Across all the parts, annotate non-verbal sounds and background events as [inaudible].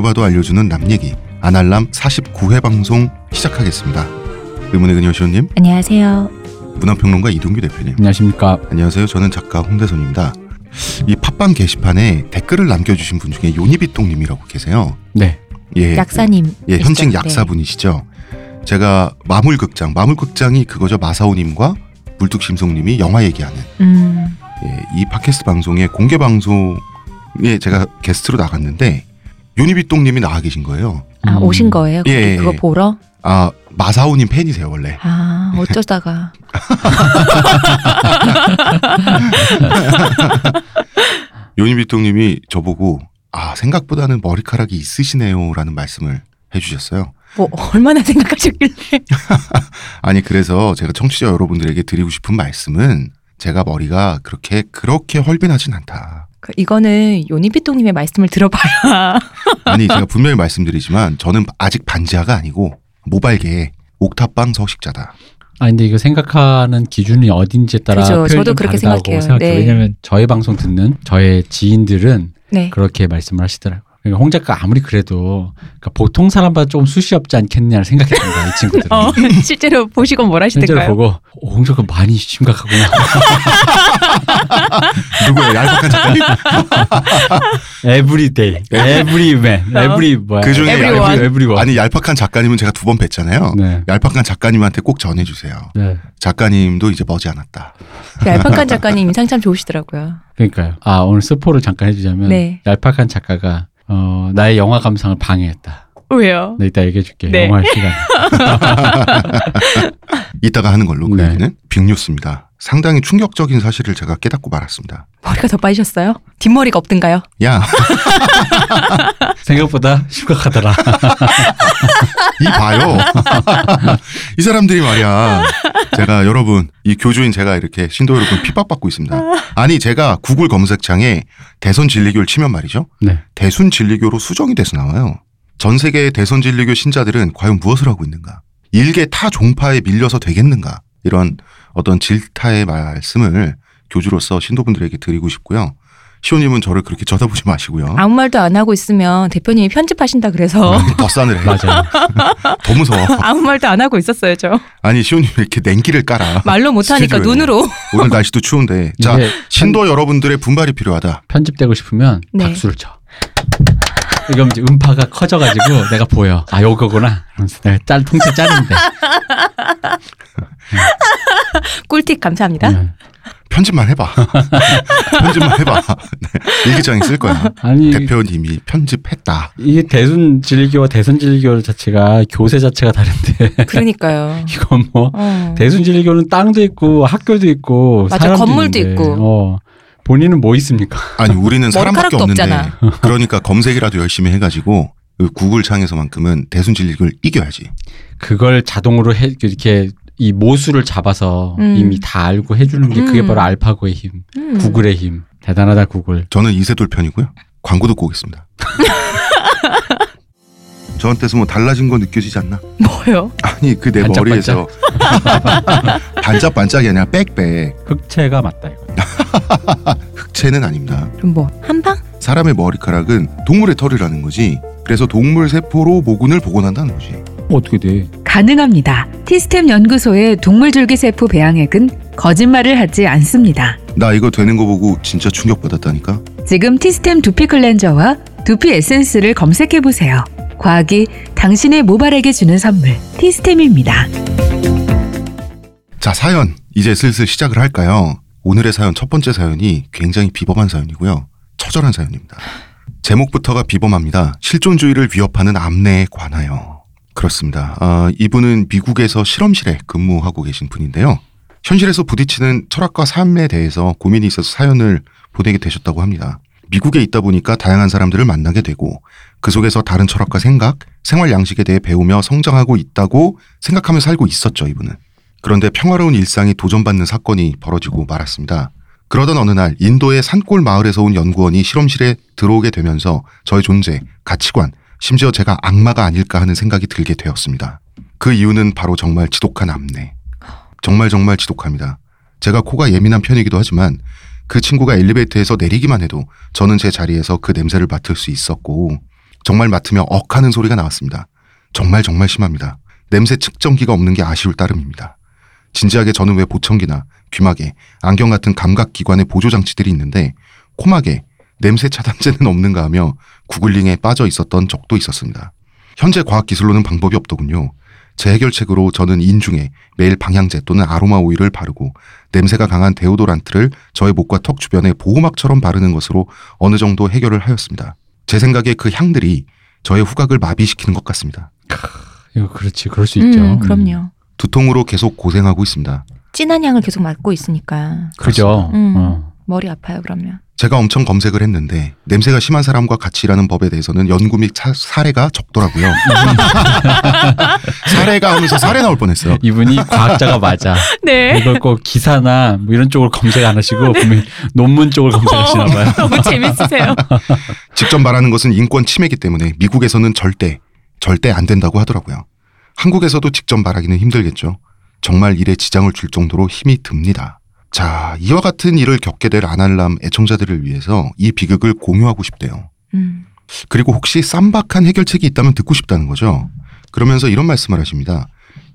물어봐도 알려주는 남 얘기. 아날람 49회 방송 시작하겠습니다. 의문의 근여시호님, 안녕하세요. 문화평론가 이동규 대표님. 안녕하십니까. 안녕하세요. 저는 작가 홍대선입니다. 이 팟빵 게시판에 댓글을 남겨주신 분 중에 요니비똥님이라고 계세요. 네. 예, 약사님. 예, 현직 계시죠? 약사분이시죠. 제가 마물극장, 마물극장이 그거죠. 마사오님과 물뚝심송님이 영화 얘기하는 네. 음, 예, 이 팟캐스트 방송의 공개 방송에 제가 게스트로 나갔는데 요니비똥님이 나와 계신 거예요. 아 음. 오신 거예요? 거기 예, 그거 예. 보러? 아 마사오님 팬이세요 원래. 아 어쩌다가 [laughs] 요니비똥님이 저보고 아 생각보다는 머리카락이 있으시네요라는 말씀을 해주셨어요. 뭐 얼마나 생각하셨길래? [laughs] 아니 그래서 제가 청취자 여러분들에게 드리고 싶은 말씀은 제가 머리가 그렇게 그렇게 헐빈하진 않다. 그 이거는 요니비똥님의 말씀을 들어봐야. [laughs] 아니 제가 분명히 말씀드리지만 저는 아직 반지하가 아니고 모발계의 옥탑방 서식자다. 아 근데 이거 생각하는 기준이 어딘지에 따라 그죠. 표현이 저도 좀 그렇게 생각해요. 생각해요. 네. 왜냐면 저희 방송 듣는 저의 지인들은 네. 그렇게 말씀을 하시더라고요. 그러니까 홍 작가 아무리 그래도 그러니까 보통 사람보다 조금 숱이 없지 않겠냐를 생각했던 거야 이 친구들은. [laughs] 어, 실제로 보시고 뭘 실제로 하시던가요? 보고 어, 홍 작가 많이 심각하구나. [laughs] 누구예요? 얄팍한 작가님? everyday, everyman, 어. every 뭐야? 그 중에 everyone. 아니 얄팍한 작가님은 제가 두 번 뵀잖아요. 네. 얄팍한 작가님한테 꼭 전해주세요. 네. 작가님도 이제 머지않았다. 그 얄팍한 작가님 인상 참 좋으시더라고요. 그러니까요. 아 오늘 스포를 잠깐 해주자면 네. 얄팍한 작가가 어, 나의 영화 감상을 방해했다. 왜요? 네, 이따 얘기해 줄게. 네. 영화 할 시간. [laughs] 이따가 하는 걸로 그 네. 얘기는 빅뉴스입니다. 상당히 충격적인 사실을 제가 깨닫고 말았습니다. 머리가 더 빠지셨어요? 뒷머리가 없던가요? 야, [laughs] 생각보다 심각하더라. [laughs] 이 봐요. [laughs] 이 사람들이 말이야. 제가 여러분, 이 교주인 제가 이렇게 신도 여러분 핍박받고 있습니다. 아니, 제가 구글 검색창에 대선 진리교를 치면 말이죠. 네. 대순 진리교로 수정이 돼서 나와요. 전 세계의 대선 진리교 신자들은 과연 무엇을 하고 있는가? 일개 타 종파에 밀려서 되겠는가? 이런 어떤 질타의 말씀을 교주로서 신도분들에게 드리고 싶고요. 시호님은 저를 그렇게 쳐다보지 마시고요. 아무 말도 안 하고 있으면 대표님이 편집하신다 그래서 더 싸늘해. 맞아요. [laughs] 더 무서워. [laughs] 아무 말도 안 하고 있었어요 저. 아니 시호님 왜 이렇게 냉기를 깔아. 말로 못하니까 스튜디오에. 눈으로. 오늘 날씨도 추운데 자 신도 여러분들의 분발이 필요하다. 편집되고 싶으면 네. 박수를 쳐. 이거 이제 음파가 커져가지고 내가 보여. 아, 요거구나. 내가 짤, 통째 짜는데. [laughs] 꿀팁 감사합니다. 네. 편집만 해봐. [laughs] 편집만 해봐. 네, 일기장에 쓸 거야. 아니, 대표님이 편집했다. 이게 대순 진리교와 대선 진리교 자체가 교세 자체가 다른데. 그러니까요. [laughs] 이건 뭐, 어. 대순 진리교는 땅도 있고 학교도 있고. 맞아, 사람도 건물도 있는데, 있고. 어, 본인은 뭐 있습니까? 아니 우리는 사람밖에 없는데 없잖아. [laughs] 그러니까 검색이라도 열심히 해가지고 그 구글 창에서만큼은 대순 진리교를 이겨야지. 그걸 자동으로 해, 이렇게 이 모수를 잡아서 음. 이미 다 알고 해주는 게 그게 음. 바로 알파고의 힘, 음. 구글의 힘. 대단하다, 구글. 저는 이세돌 편이고요. 광고 듣고 오겠습니다. [laughs] 저한테서 뭐 달라진 거 느껴지지 않나? 뭐요? 아니 그 내 반짝반짝. 머리에서 [laughs] 반짝반짝이 아니라 빽빽 흑채가 맞다, 이거. [laughs] 흑채는 아닙니다. 그럼 뭐 한방? 사람의 머리카락은 동물의 털이라는 거지. 그래서 동물 세포로 모근을 복원한다는 거지. 어떻게 돼? 가능합니다. 티스템 연구소의 동물줄기세포 배양액은 거짓말을 하지 않습니다. 나 이거 되는 거 보고 진짜 충격받았다니까. 지금 티스템 두피 클렌저와 두피 에센스를 검색해 보세요. 과학이 당신의 모발에게 주는 선물 티스템입니다. 자 사연 이제 슬슬 시작을 할까요? 오늘의 사연 첫 번째 사연이 굉장히 비범한 사연이고요. 처절한 사연입니다. 제목부터가 비범합니다. 실존주의를 위협하는 암내에 관하여. 그렇습니다. 아, 이분은 미국에서 실험실에 근무하고 계신 분인데요. 현실에서 부딪히는 철학과 삶에 대해서 고민이 있어서 사연을 보내게 되셨다고 합니다. 미국에 있다 보니까 다양한 사람들을 만나게 되고 그 속에서 다른 철학과 생각, 생활 양식에 대해 배우며 성장하고 있다고 생각하며 살고 있었죠, 이분은. 그런데 평화로운 일상이 도전받는 사건이 벌어지고 말았습니다. 그러던 어느 날 인도의 산골 마을에서 온 연구원이 실험실에 들어오게 되면서 저의 존재, 가치관, 심지어 제가 악마가 아닐까 하는 생각이 들게 되었습니다. 그 이유는 바로 정말 지독한 암내. 정말 정말 지독합니다. 제가 코가 예민한 편이기도 하지만 그 친구가 엘리베이터에서 내리기만 해도 저는 제 자리에서 그 냄새를 맡을 수 있었고 정말 맡으며 억 하는 소리가 나왔습니다. 정말 정말 심합니다. 냄새 측정기가 없는 게 아쉬울 따름입니다. 진지하게 저는 왜 보청기나 귀마개, 안경 같은 감각 기관의 보조 장치들이 있는데 코막에 냄새 차단제는 없는가 하며 구글링에 빠져 있었던 적도 있었습니다. 현재 과학 기술로는 방법이 없더군요. 제 해결책으로 저는 인중에 매일 방향제 또는 아로마 오일을 바르고 냄새가 강한 데오도란트를 저의 목과 턱 주변에 보호막처럼 바르는 것으로 어느 정도 해결을 하였습니다. 제 생각에 그 향들이 저의 후각을 마비시키는 것 같습니다. 이거 그렇지. 그럴 수 있죠. 음, 그럼요. 두통으로 계속 고생하고 있습니다. 진한 향을 계속 맡고 있으니까 그죠. 음. 어. 머리 아파요 그러면. 제가 엄청 검색을 했는데 냄새가 심한 사람과 같이 일하는 법에 대해서는 연구 및 사, 사례가 적더라고요. [laughs] 사례가 하면서 사례 나올 뻔했어요. 이분이 과학자가 맞아. [laughs] 네. 이걸 꼭 기사나 뭐 이런 쪽을 검색 안 하시고 분명히 논문 쪽을 검색하시나 봐요. 너무 재밌으세요. [laughs] 직접 말하는 것은 인권 침해이기 때문에 미국에서는 절대 절대 안 된다고 하더라고요. 한국에서도 직접 말하기는 힘들겠죠. 정말 일에 지장을 줄 정도로 힘이 듭니다. 자, 이와 같은 일을 겪게 될 아날람 애청자들을 위해서 이 비극을 공유하고 싶대요. 음. 그리고 혹시 쌈박한 해결책이 있다면 듣고 싶다는 거죠. 그러면서 이런 말씀을 하십니다.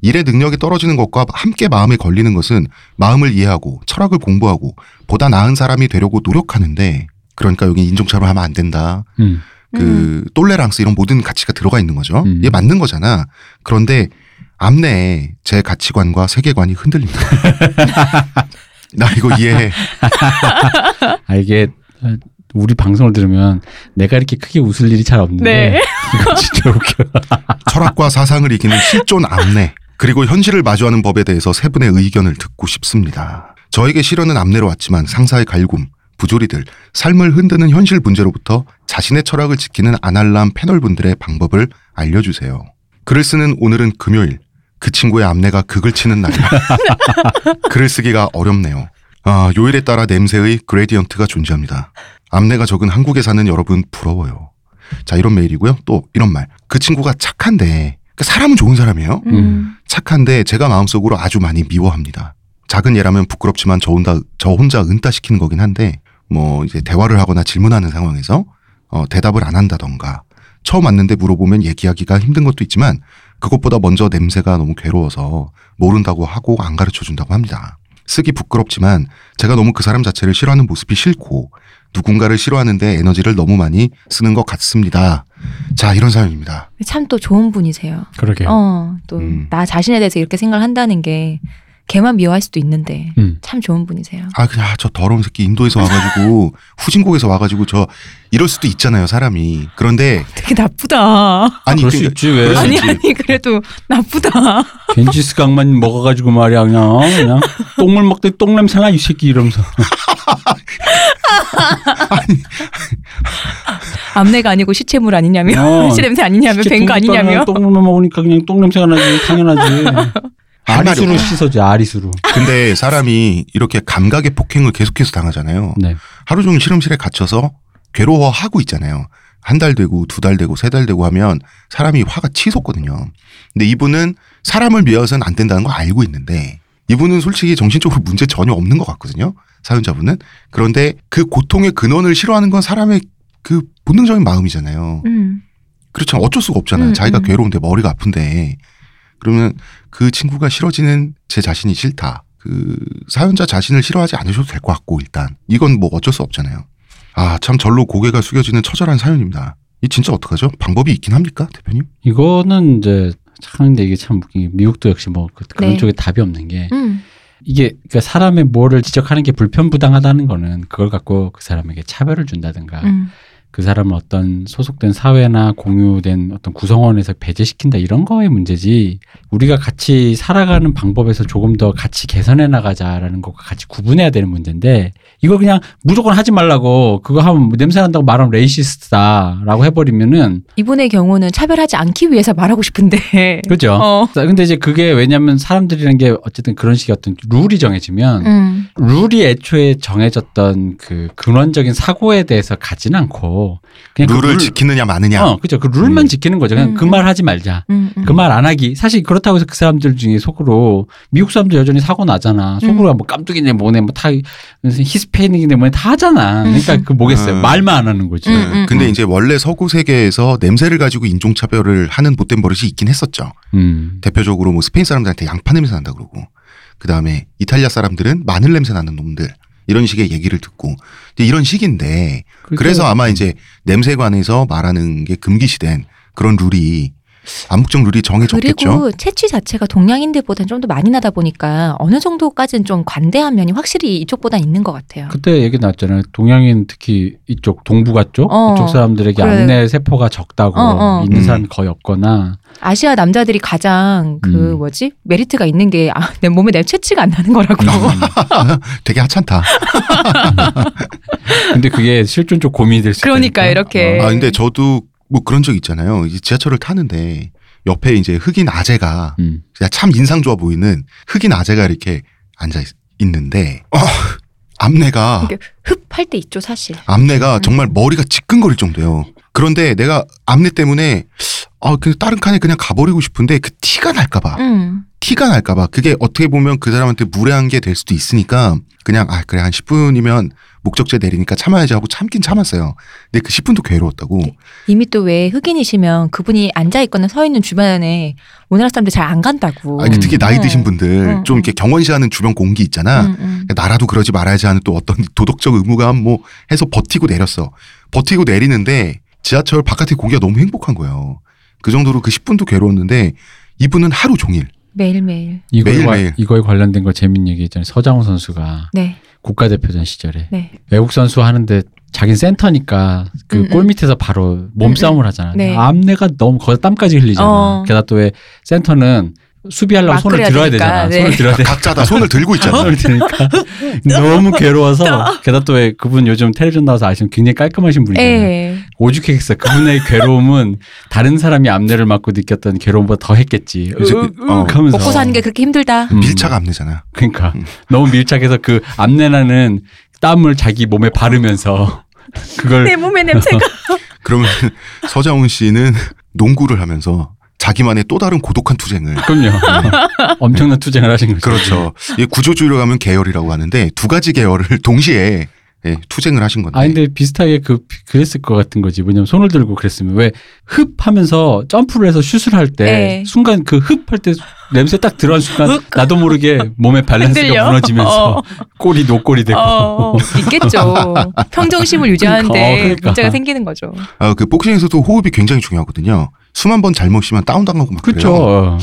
일의 능력이 떨어지는 것과 함께 마음에 걸리는 것은 마음을 이해하고 철학을 공부하고 보다 나은 사람이 되려고 노력하는데 그러니까 여기 인종차별 하면 안 된다. 음. 그 똘레랑스 이런 모든 가치가 들어가 있는 거죠. 음. 이게 맞는 거잖아. 그런데 앞내에 제 가치관과 세계관이 흔들립니다. [laughs] [laughs] 나 이거 이해해. [laughs] 아 이게 어, 우리 방송을 들으면 내가 이렇게 크게 웃을 일이 잘 없는데 네. [laughs] 이거 진짜 웃겨. 철학과 사상을 이기는 실존 암내 그리고 현실을 마주하는 법에 대해서 세 분의 의견을 듣고 싶습니다. 저에게 실현은 암내로 왔지만 상사의 갈굼, 부조리들, 삶을 흔드는 현실 문제로부터 자신의 철학을 지키는 아날람 패널분들의 방법을 알려주세요. 글을 쓰는 오늘은 금요일. 그 친구의 암내가 극을 치는 날이다. [laughs] 글을 쓰기가 어렵네요. 아, 요일에 따라 냄새의 그레디언트가 존재합니다. 암내가 적은 한국에 사는 여러분 부러워요. 자, 이런 메일이고요. 또 이런 말. 그 친구가 착한데, 그 사람은 좋은 사람이에요. 음. 착한데 제가 마음속으로 아주 많이 미워합니다. 작은 예라면 부끄럽지만 저 혼자, 저 혼자 은따시키는 거긴 한데, 뭐 이제 대화를 하거나 질문하는 상황에서 어, 대답을 안 한다던가, 처음 왔는데 물어보면 얘기하기가 힘든 것도 있지만, 그것보다 먼저 냄새가 너무 괴로워서 모른다고 하고 안 가르쳐 준다고 합니다. 쓰기 부끄럽지만 제가 너무 그 사람 자체를 싫어하는 모습이 싫고 누군가를 싫어하는데 에너지를 너무 많이 쓰는 것 같습니다. 자, 이런 사연입니다. 참 또 좋은 분이세요. 그러게요. 어, 또나 음. 자신에 대해서 이렇게 생각을 한다는 게 걔만 미워할 수도 있는데 음. 참 좋은 분이세요. 아, 그냥 아, 저 더러운 새끼 인도에서 와가지고 [laughs] 후진국에서 와가지고 저 이럴 수도 있잖아요, 사람이. 그런데 [laughs] 되게 나쁘다. 아니 그럴 수 그러니까 있지 왜? 아니. 아니 그래도 나쁘다. 겐지스 강만 먹어가지고 말이야 그냥 그냥 똥을 먹더니 똥 냄새나 이 새끼 이러면서 암내가 아니고 시체물 아니냐며 어, 시 냄새 아니냐며 중국빵이랑 아니냐며. 똥을 먹으니까 그냥 똥 냄새가 나지 당연하지. 아리수로. 씻어줘 아리수로. 근데 사람이 이렇게 감각의 폭행을 계속해서 당하잖아요. 네. 하루 종일 실험실에 갇혀서 괴로워하고 있잖아요. 한 달 되고 두 달 되고 세 달 되고 하면 사람이 화가 치솟거든요. 근데 이분은 사람을 미워서는 안 된다는 걸 알고 있는데 이분은 솔직히 정신적으로 문제 전혀 없는 것 같거든요. 사연자분은. 그런데 그 고통의 근원을 싫어하는 건 사람의 그 본능적인 마음이잖아요. 음. 그렇죠. 어쩔 수가 없잖아요. 음, 자기가 음. 괴로운데 머리가 아픈데. 그러면 그 친구가 싫어지는 제 자신이 싫다. 그 사연자 자신을 싫어하지 않으셔도 될 것 같고 일단 이건 뭐 어쩔 수 없잖아요. 아 참 절로 고개가 숙여지는 처절한 사연입니다. 이 진짜 어떡하죠? 방법이 있긴 합니까, 대표님? 이거는 이제 참 근데 이게 참 웃긴 게 미국도 역시 뭐 그- 그런 네. 쪽에 답이 없는 게 음. 이게 그러니까 사람의 뭐를 지적하는 게 불편부당하다는 거는 그걸 갖고 그 사람에게 차별을 준다든가 음. 그 사람을 어떤 소속된 사회나 공유된 어떤 구성원에서 배제시킨다 이런 거의 문제지. 우리가 같이 살아가는 방법에서 조금 더 같이 개선해 나가자라는 것과 같이 구분해야 되는 문제인데 이걸 그냥 무조건 하지 말라고 그거 하면 뭐 냄새 난다고 말하면 racist다라고 해버리면은 이분의 경우는 차별하지 않기 위해서 말하고 싶은데. [laughs] 그죠? 어. 근데 이제 그게 왜냐면 사람들이란 게 어쨌든 그런 식의 어떤 룰이 정해지면 음. 룰이 애초에 정해졌던 그 근원적인 사고에 대해서 가진 않고 그냥 그 룰을 룰- 지키느냐 마느냐. 어, 그죠. 그 룰만 음. 지키는 거죠. 그냥 음, 그 음. 말 하지 말자. 음. 음. 그말 안 하기. 사실 그렇다고 해서 그 사람들 중에 속으로 미국 사람들 여전히 사고 나잖아. 속으로 뭐 깜뚝이네 뭐네 뭐다 히스 스페인이기 때문에 다 하잖아. 그러니까 그 뭐겠어요. 음. 말만 안 하는 거지. 음, 네. 음, 근데 음. 이제 원래 서구 세계에서 냄새를 가지고 인종차별을 하는 못된 버릇이 있긴 했었죠. 음. 대표적으로 뭐 스페인 사람들한테 양파 냄새 난다 그러고 그 다음에 이탈리아 사람들은 마늘 냄새 나는 놈들 이런 식의 얘기를 듣고 이제 이런 식인데 그래서 아마 이제 냄새에 관해서 말하는 게 금기시된 그런 룰이 암묵적 룰이 정해졌겠죠. 그리고 채취 자체가 동양인들보다는 좀 더 많이 나다 보니까 어느 정도까지는 좀 관대한 면이 확실히 이쪽보다 있는 것 같아요. 그때 얘기 나왔잖아요. 동양인 특히 이쪽 동북아 쪽 어. 이쪽 사람들에게 그래. 악내 세포가 적다고 어, 어. 있는 음. 사람이 거의 없거나 아시아 남자들이 가장 그 음. 뭐지 메리트가 있는 게 아, 내 몸에 내 채취가 안 나는 거라고. [laughs] 되게 하찮다. [laughs] 근데 그게 실존적 고민이 될 수 있다. 그러니까 이렇게. 아 근데 저도 뭐 그런 적 있잖아요. 이제 지하철을 타는데 옆에 이제 흑인 아재가 음. 참 인상 좋아 보이는 흑인 아재가 이렇게 앉아 있, 있는데 어, 앞내가 흡할 때 있죠 사실. 앞내가 음. 정말 머리가 지끈거릴 정도예요. 그런데 내가 앞내 때문에 아, 그 다른 칸에 그냥 가버리고 싶은데 그 티가 날까봐. 음. 티가 날까봐. 그게 어떻게 보면 그 사람한테 무례한 게 될 수도 있으니까 그냥 아, 그래. 한 10분이면 목적지에 내리니까 참아야지 하고 참긴 참았어요. 근데 그 10분도 괴로웠다고. 이미 또 왜 흑인이시면 그분이 앉아 있거나 서 있는 주변에 우리나라 사람들 잘 안 간다고. 아, 특히 나이 드신 음. 분들 음, 좀 이렇게 경원시하는 주변 공기 있잖아. 음, 음. 나라도 그러지 말아야지 하는 또 어떤 [laughs] 도덕적 의무감 뭐 해서 버티고 내렸어. 버티고 내리는데 지하철 바깥에 공기가 너무 행복한 거예요. 그 정도로 그 10분도 괴로웠는데 이분은 하루 종일 매일매일. 이거에, 매일매일. 관- 이거에 관련된 거 재밌는 얘기 있잖아요. 서장훈 선수가 네. 국가대표전 시절에 네. 외국 선수 하는데 자긴 센터니까 그 음, 골 음. 밑에서 바로 몸싸움을 하잖아. 네. 앞내가 너무 거기서 땀까지 흘리잖아. 어. 게다가 또 왜 센터는 수비하려고 막 손을 들어야 되니까, 되잖아. 네. 손을 들어야 돼. 각자 다 손을 들고 있잖아. 손을 드니까 [laughs] 너무 괴로워서 게다가 또 왜 그분 요즘 텔레비전 나와서 아시면 굉장히 깔끔하신 분이잖아요. 예. 오죽했겠어. 그분의 괴로움은 다른 사람이 앞내를 맞고 느꼈던 괴로움보다 더 했겠지. 이제 으, 으, 어. 하면서. 먹고 사는 게 그렇게 힘들다. 음. 밀착 앞내잖아. 그러니까 음. 너무 밀착해서 그 앞내나는 땀을 자기 몸에 바르면서 [laughs] 그걸 내 몸의 냄새가. 그러면 서장훈 씨는 농구를 하면서 자기만의 또 다른 고독한 투쟁을 그럼요. [laughs] 엄청난 투쟁을 하신 거죠. 그렇죠. 이 구조주의로 가면 계열이라고 하는데 두 가지 계열을 [laughs] 동시에 예, 투쟁을 하신 건데. 아 근데 비슷하게 그 그랬을 것 같은 거지. 왜냐면 손을 들고 그랬으면 왜 흡 하면서 점프를 해서 슛을 할때 네. 순간 그 흡 할 때 냄새 딱 들어간 순간 나도 모르게 몸의 밸런스가 흔들려? 무너지면서 어. [laughs] 꼴이 노꼴이 되고 어, 있겠죠. 평정심을 유지하는데 그러니까, 어, 그러니까. 문제가 생기는 거죠. 아, 그 복싱에서도 호흡이 굉장히 중요하거든요. 숨한번 잘못 쉬면 다운당하고 막 그렇죠. 그래요. 어.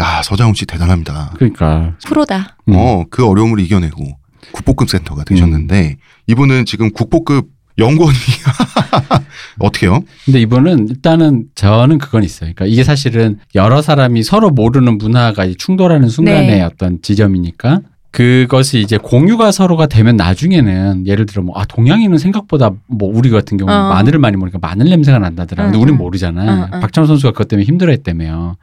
야 서장훈 씨 대단합니다. 그러니까 프로다. 음. 어, 그 어려움을 이겨내고 국보급 센터가 되셨는데 이분은 지금 국보급 연구원이 [laughs] 어떻게요? 근데 이분은 일단은 저는 그건 있어요. 그러니까 이게 사실은 여러 사람이 서로 모르는 문화가 충돌하는 순간의 네. 어떤 지점이니까 그것이 이제 공유가 서로가 되면 나중에는 예를 들어 뭐 아 동양인은 생각보다 뭐 우리 같은 경우 는 어. 마늘을 많이 먹으니까 마늘 냄새가 난다더라. 근데 응, 우린 응. 모르잖아. 응, 응. 박찬호 선수가 그것 때문에 힘들어했다며요.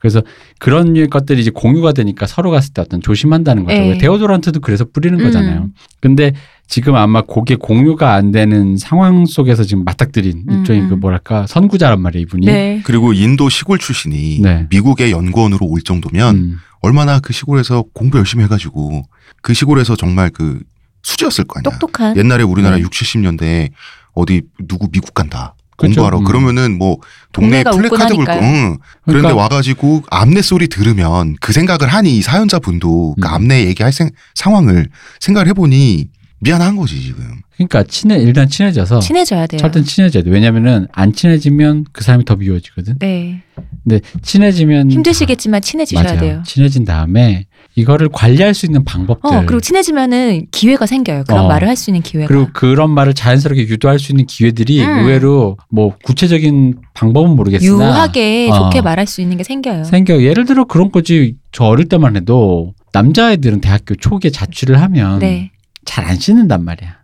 그래서 그런 것들이 이제 공유가 되니까 서로 갔을 때 어떤 조심한다는 거죠. 예. 왜 데오도란트도 그래서 뿌리는 음. 거잖아요. 근데 지금 아마 그게 공유가 안 되는 상황 속에서 지금 맞닥뜨린 음, 일종의 음. 그 뭐랄까 선구자란 말이에요 이분이. 네. 그리고 인도 시골 출신이 네. 미국의 연구원으로 올 정도면 음. 얼마나 그 시골에서 공부 열심히 해가지고 그 시골에서 정말 그 수지였을 거 아니야. 똑똑한. 옛날에 우리나라 네. 6, 70년대에 어디 누구 미국 간다. 공부하러 음. 그러면은 뭐 동네 플래카드 불고. 응. 그런데 그러니까- 와가지고 앞내 소리 들으면 그 생각을 하니 이 사연자 분도 그 음. 앞내 얘기할 생, 상황을 생각을 해보니 미안한 거지 지금. 그러니까 친해 일단 친해져서 친해져야 돼요. 절대 친해져야 돼. 왜냐면은 안 친해지면 그 사람이 더 미워지거든. 네. 근데 친해지면 힘드시겠지만 친해지셔야 맞아요. 돼요. 친해진 다음에 이거를 관리할 수 있는 방법들 어, 그리고 친해지면은 기회가 생겨요. 그런 어. 말을 할 수 있는 기회가. 그리고 그런 말을 자연스럽게 유도할 수 있는 기회들이 음. 의외로 뭐 구체적인 방법은 모르겠으나 유하게 어. 좋게 말할 수 있는 게 생겨요. 생겨. 예를 들어 그런 거지. 저 어릴 때만 해도 남자애들은 대학교 초기에 자취를 하면 네. 잘안 씻는단 말이야.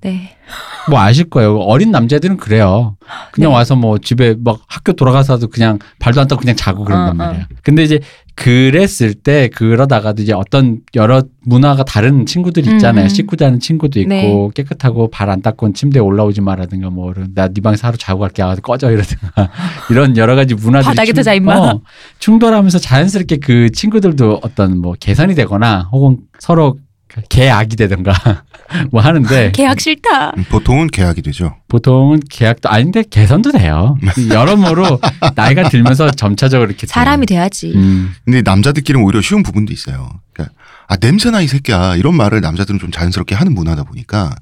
네. 뭐 아실 거예요. 어린 남자애들은 그래요. 그냥 네. 와서 뭐 집에 막 학교 돌아가서도 그냥 발도 안 닦고 그냥 자고 그런단 어, 어. 말이야. 근데 이제 그랬을 때 그러다가도 이제 어떤 여러 문화가 다른 친구들이 있잖아요. 음, 음. 씻고 자는 친구도 있고 네. 깨끗하고 발 안 닦고 침대에 올라오지 마라든가 뭐 나 네 방에서 하루 자고 갈게 하고 꺼져 이러든가 [laughs] 이런 여러 가지 문화들이 바닥에서 충- 자, 임마. 어, 충돌하면서 자연스럽게 그 친구들도 어떤 뭐 개선이 되거나 혹은 서로 계약이 되든가 [laughs] 뭐 하는데 계약 싫다. 음, 보통은 계약이 되죠. 보통은 계약도 아닌데 개선도 돼요. [laughs] 여러모로 나이가 들면서 점차적으로 이렇게 사람이 돼요. 돼야지. 음. 근데 남자들끼리는 오히려 쉬운 부분도 있어요. 그러니까 아 냄새나 이 새끼야 이런 말을 남자들은 좀 자연스럽게 하는 문화다 보니까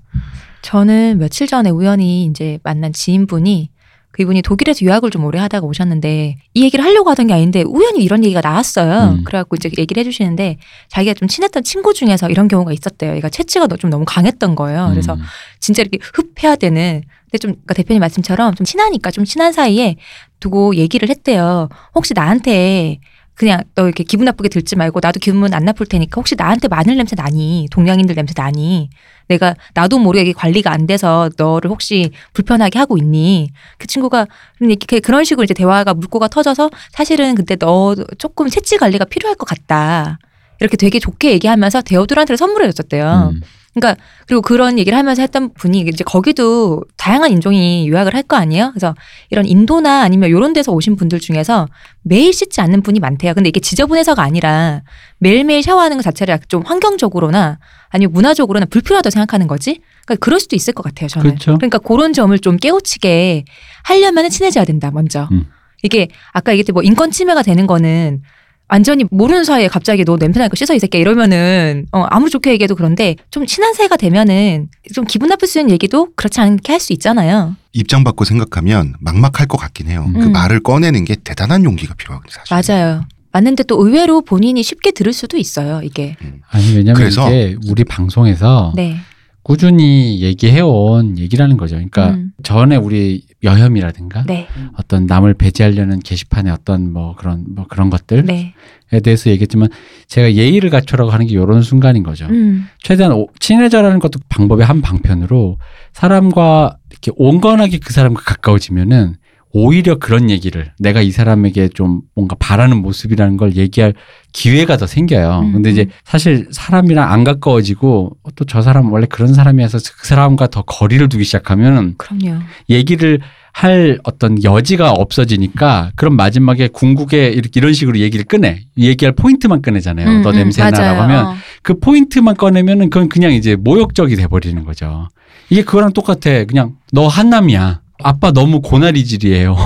저는 며칠 전에 우연히 이제 만난 지인분이 그분이 독일에서 유학을 좀 오래 하다가 오셨는데 이 얘기를 하려고 하던 게 아닌데 우연히 이런 얘기가 나왔어요. 음. 그래갖고 이제 얘기를 해주시는데 자기가 좀 친했던 친구 중에서 이런 경우가 있었대요. 얘가 체취가 좀 너무 강했던 거예요. 그래서 음. 진짜 이렇게 흡해야 되는. 근데 좀 그러니까 대표님 말씀처럼 좀 친하니까 좀 친한 사이에 두고 얘기를 했대요. 혹시 나한테 그냥 너 이렇게 기분 나쁘게 들지 말고 나도 기분 안 나쁠 테니까 혹시 나한테 마늘 냄새 나니 동양인들 냄새 나니 내가 나도 모르게 관리가 안 돼서 너를 혹시 불편하게 하고 있니 그 친구가 이렇게 그런 식으로 이제 대화가 물꼬가 터져서 사실은 그때 너 조금 채취 관리가 필요할 것 같다 이렇게 되게 좋게 얘기하면서 데오드란트를 선물해 줬었대요. 음. 그러니까 그리고 그런 얘기를 하면서 했던 분이 이제 거기도 다양한 인종이 유학을 할 거 아니에요. 그래서 이런 인도나 아니면 이런 데서 오신 분들 중에서 매일 씻지 않는 분이 많대요. 근데 이게 지저분해서가 아니라 매일매일 샤워하는 것 자체를 좀 환경적으로나 아니면 문화적으로나 불필요하다고 생각하는 거지. 그러니까 그럴 수도 있을 것 같아요. 저는. 그렇죠. 그러니까 그런 점을 좀 깨우치게 하려면 친해져야 된다. 먼저. 음. 이게 아까 얘기했듯이 뭐 인권 침해가 되는 거는 완전히 모르는 사이에 갑자기 너 냄새 나니까 씻어 이 새끼야 이러면은 어 아무리 좋게 얘기해도 그런데 좀 친한 사이가 되면은 좀 기분 나쁠 수 있는 얘기도 그렇지 않게 할 수 있잖아요. 입장 바꿔 생각하면 막막할 것 같긴 해요. 그 음. 말을 꺼내는 게 대단한 용기가 필요하거든요. 사실. 맞아요. 맞는데 또 의외로 본인이 쉽게 들을 수도 있어요. 이게. 아니 왜냐면 그래서- 이게 우리 방송에서 네. 꾸준히 얘기해온 얘기라는 거죠. 그러니까 음. 전에 우리 여혐이라든가 네. 어떤 남을 배제하려는 게시판의 어떤 뭐 그런 뭐 그런 것들에 네. 대해서 얘기했지만 제가 예의를 갖추라고 하는 게 이런 순간인 거죠. 음. 최대한 오- 친해져라는 것도 방법의 한 방편으로 사람과 이렇게 온건하게 그 사람과 가까워지면은 오히려 그런 얘기를 내가 이 사람에게 좀 뭔가 바라는 모습이라는 걸 얘기할 기회가 더 생겨요. 음, 근데 이제 음. 사실 사람이랑 안 가까워지고 또 저 사람 원래 그런 사람이어서 그 사람과 더 거리를 두기 시작하면 그럼요. 얘기를 할 어떤 여지가 없어지니까 그럼 마지막에 궁극에 이렇게 이런 식으로 얘기를 꺼내 얘기할 포인트만 꺼내잖아요. 음, 너 음, 냄새나라고. 하면 어. 그 포인트만 꺼내면은 그건 그냥 이제 모욕적이 돼버리는 거죠. 이게 그거랑 똑같아. 그냥 너 한남이야. 아빠 너무 고나리질이에요.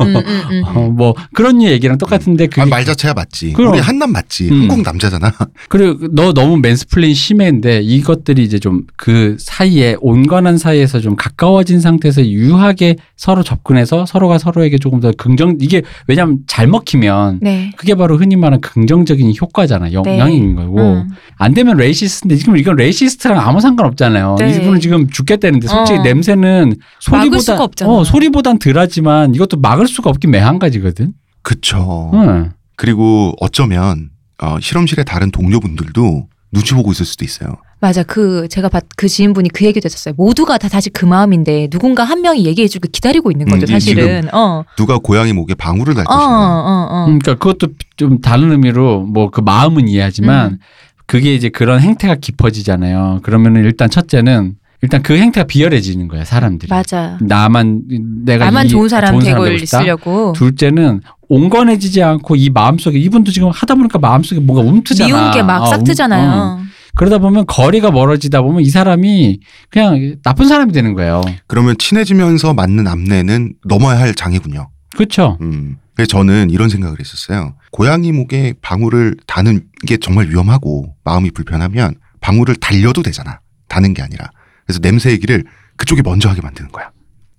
음, 음, [laughs] 음. 어, 뭐 그런 얘기랑 똑같은데 그 아, 말 자체가 맞지. 그럼. 우리 한남 맞지. 음. 한국 남자잖아. [laughs] 그리고 너 너무 맨스플레인 심해 인데 이것들이 이제 좀 그 사이에 온건한 사이에서 좀 가까워진 상태에서 유하게 서로 접근해서 서로가 서로에게 조금 더 긍정 이게 왜냐하면 잘 먹히면 네. 그게 바로 흔히 말하는 긍정적인 효과잖아 영향인 거고 음. 안 되면 racist인데 지금 이건 racist랑 아무 상관없잖아요. 네. 이분은 지금 죽겠다는데 솔직히 어. 냄새는 소리보다 없잖아. 어, 소리보단 덜하지만 이것도 막을 수가 없긴 매한가지거든. 그쵸. 응. 그리고 어쩌면 어, 실험실의 다른 동료분들도 눈치 보고 있을 수도 있어요. 맞아. 그 제가 봤 그 지인분이 그 얘기도 했었어요. 모두가 다 사실 그 마음인데 누군가 한 명이 얘기해주고 기다리고 있는 거죠. 음, 이 사실은. 어. 누가 고양이 목에 방울을 달 어, 어, 것이냐. 어. 그러니까 그것도 좀 다른 의미로 뭐 그 마음은 이해하지만 음. 그게 이제 그런 행태가 깊어지잖아요. 그러면은 일단 첫째는 일단 그 행태가 비열해지는 거야 사람들이. 맞아. 나만 내가 나만 이- 좋은 사람 좋은 되고. 있으려고. 둘째는 온건해지지 않고 이 마음속에 이분도 지금 하다 보니까 마음속에 뭔가 움트잖아. 미운 게막 어, 싹 움- 트잖아요. 어. 그러다 보면 거리가 멀어지다 보면 이 사람이 그냥 나쁜 사람이 되는 거예요. 그러면 친해지면서 맞는 암내는 넘어야 할 장애군요. 그렇죠. 음. 그래서 저는 이런 생각을 했었어요. 고양이 목에 방울을 다는 게 정말 위험하고 마음이 불편하면 방울을 달려도 되잖아. 다는 게 아니라. 그래서 냄새 얘기를 그쪽이 먼저 하게 만드는 거야.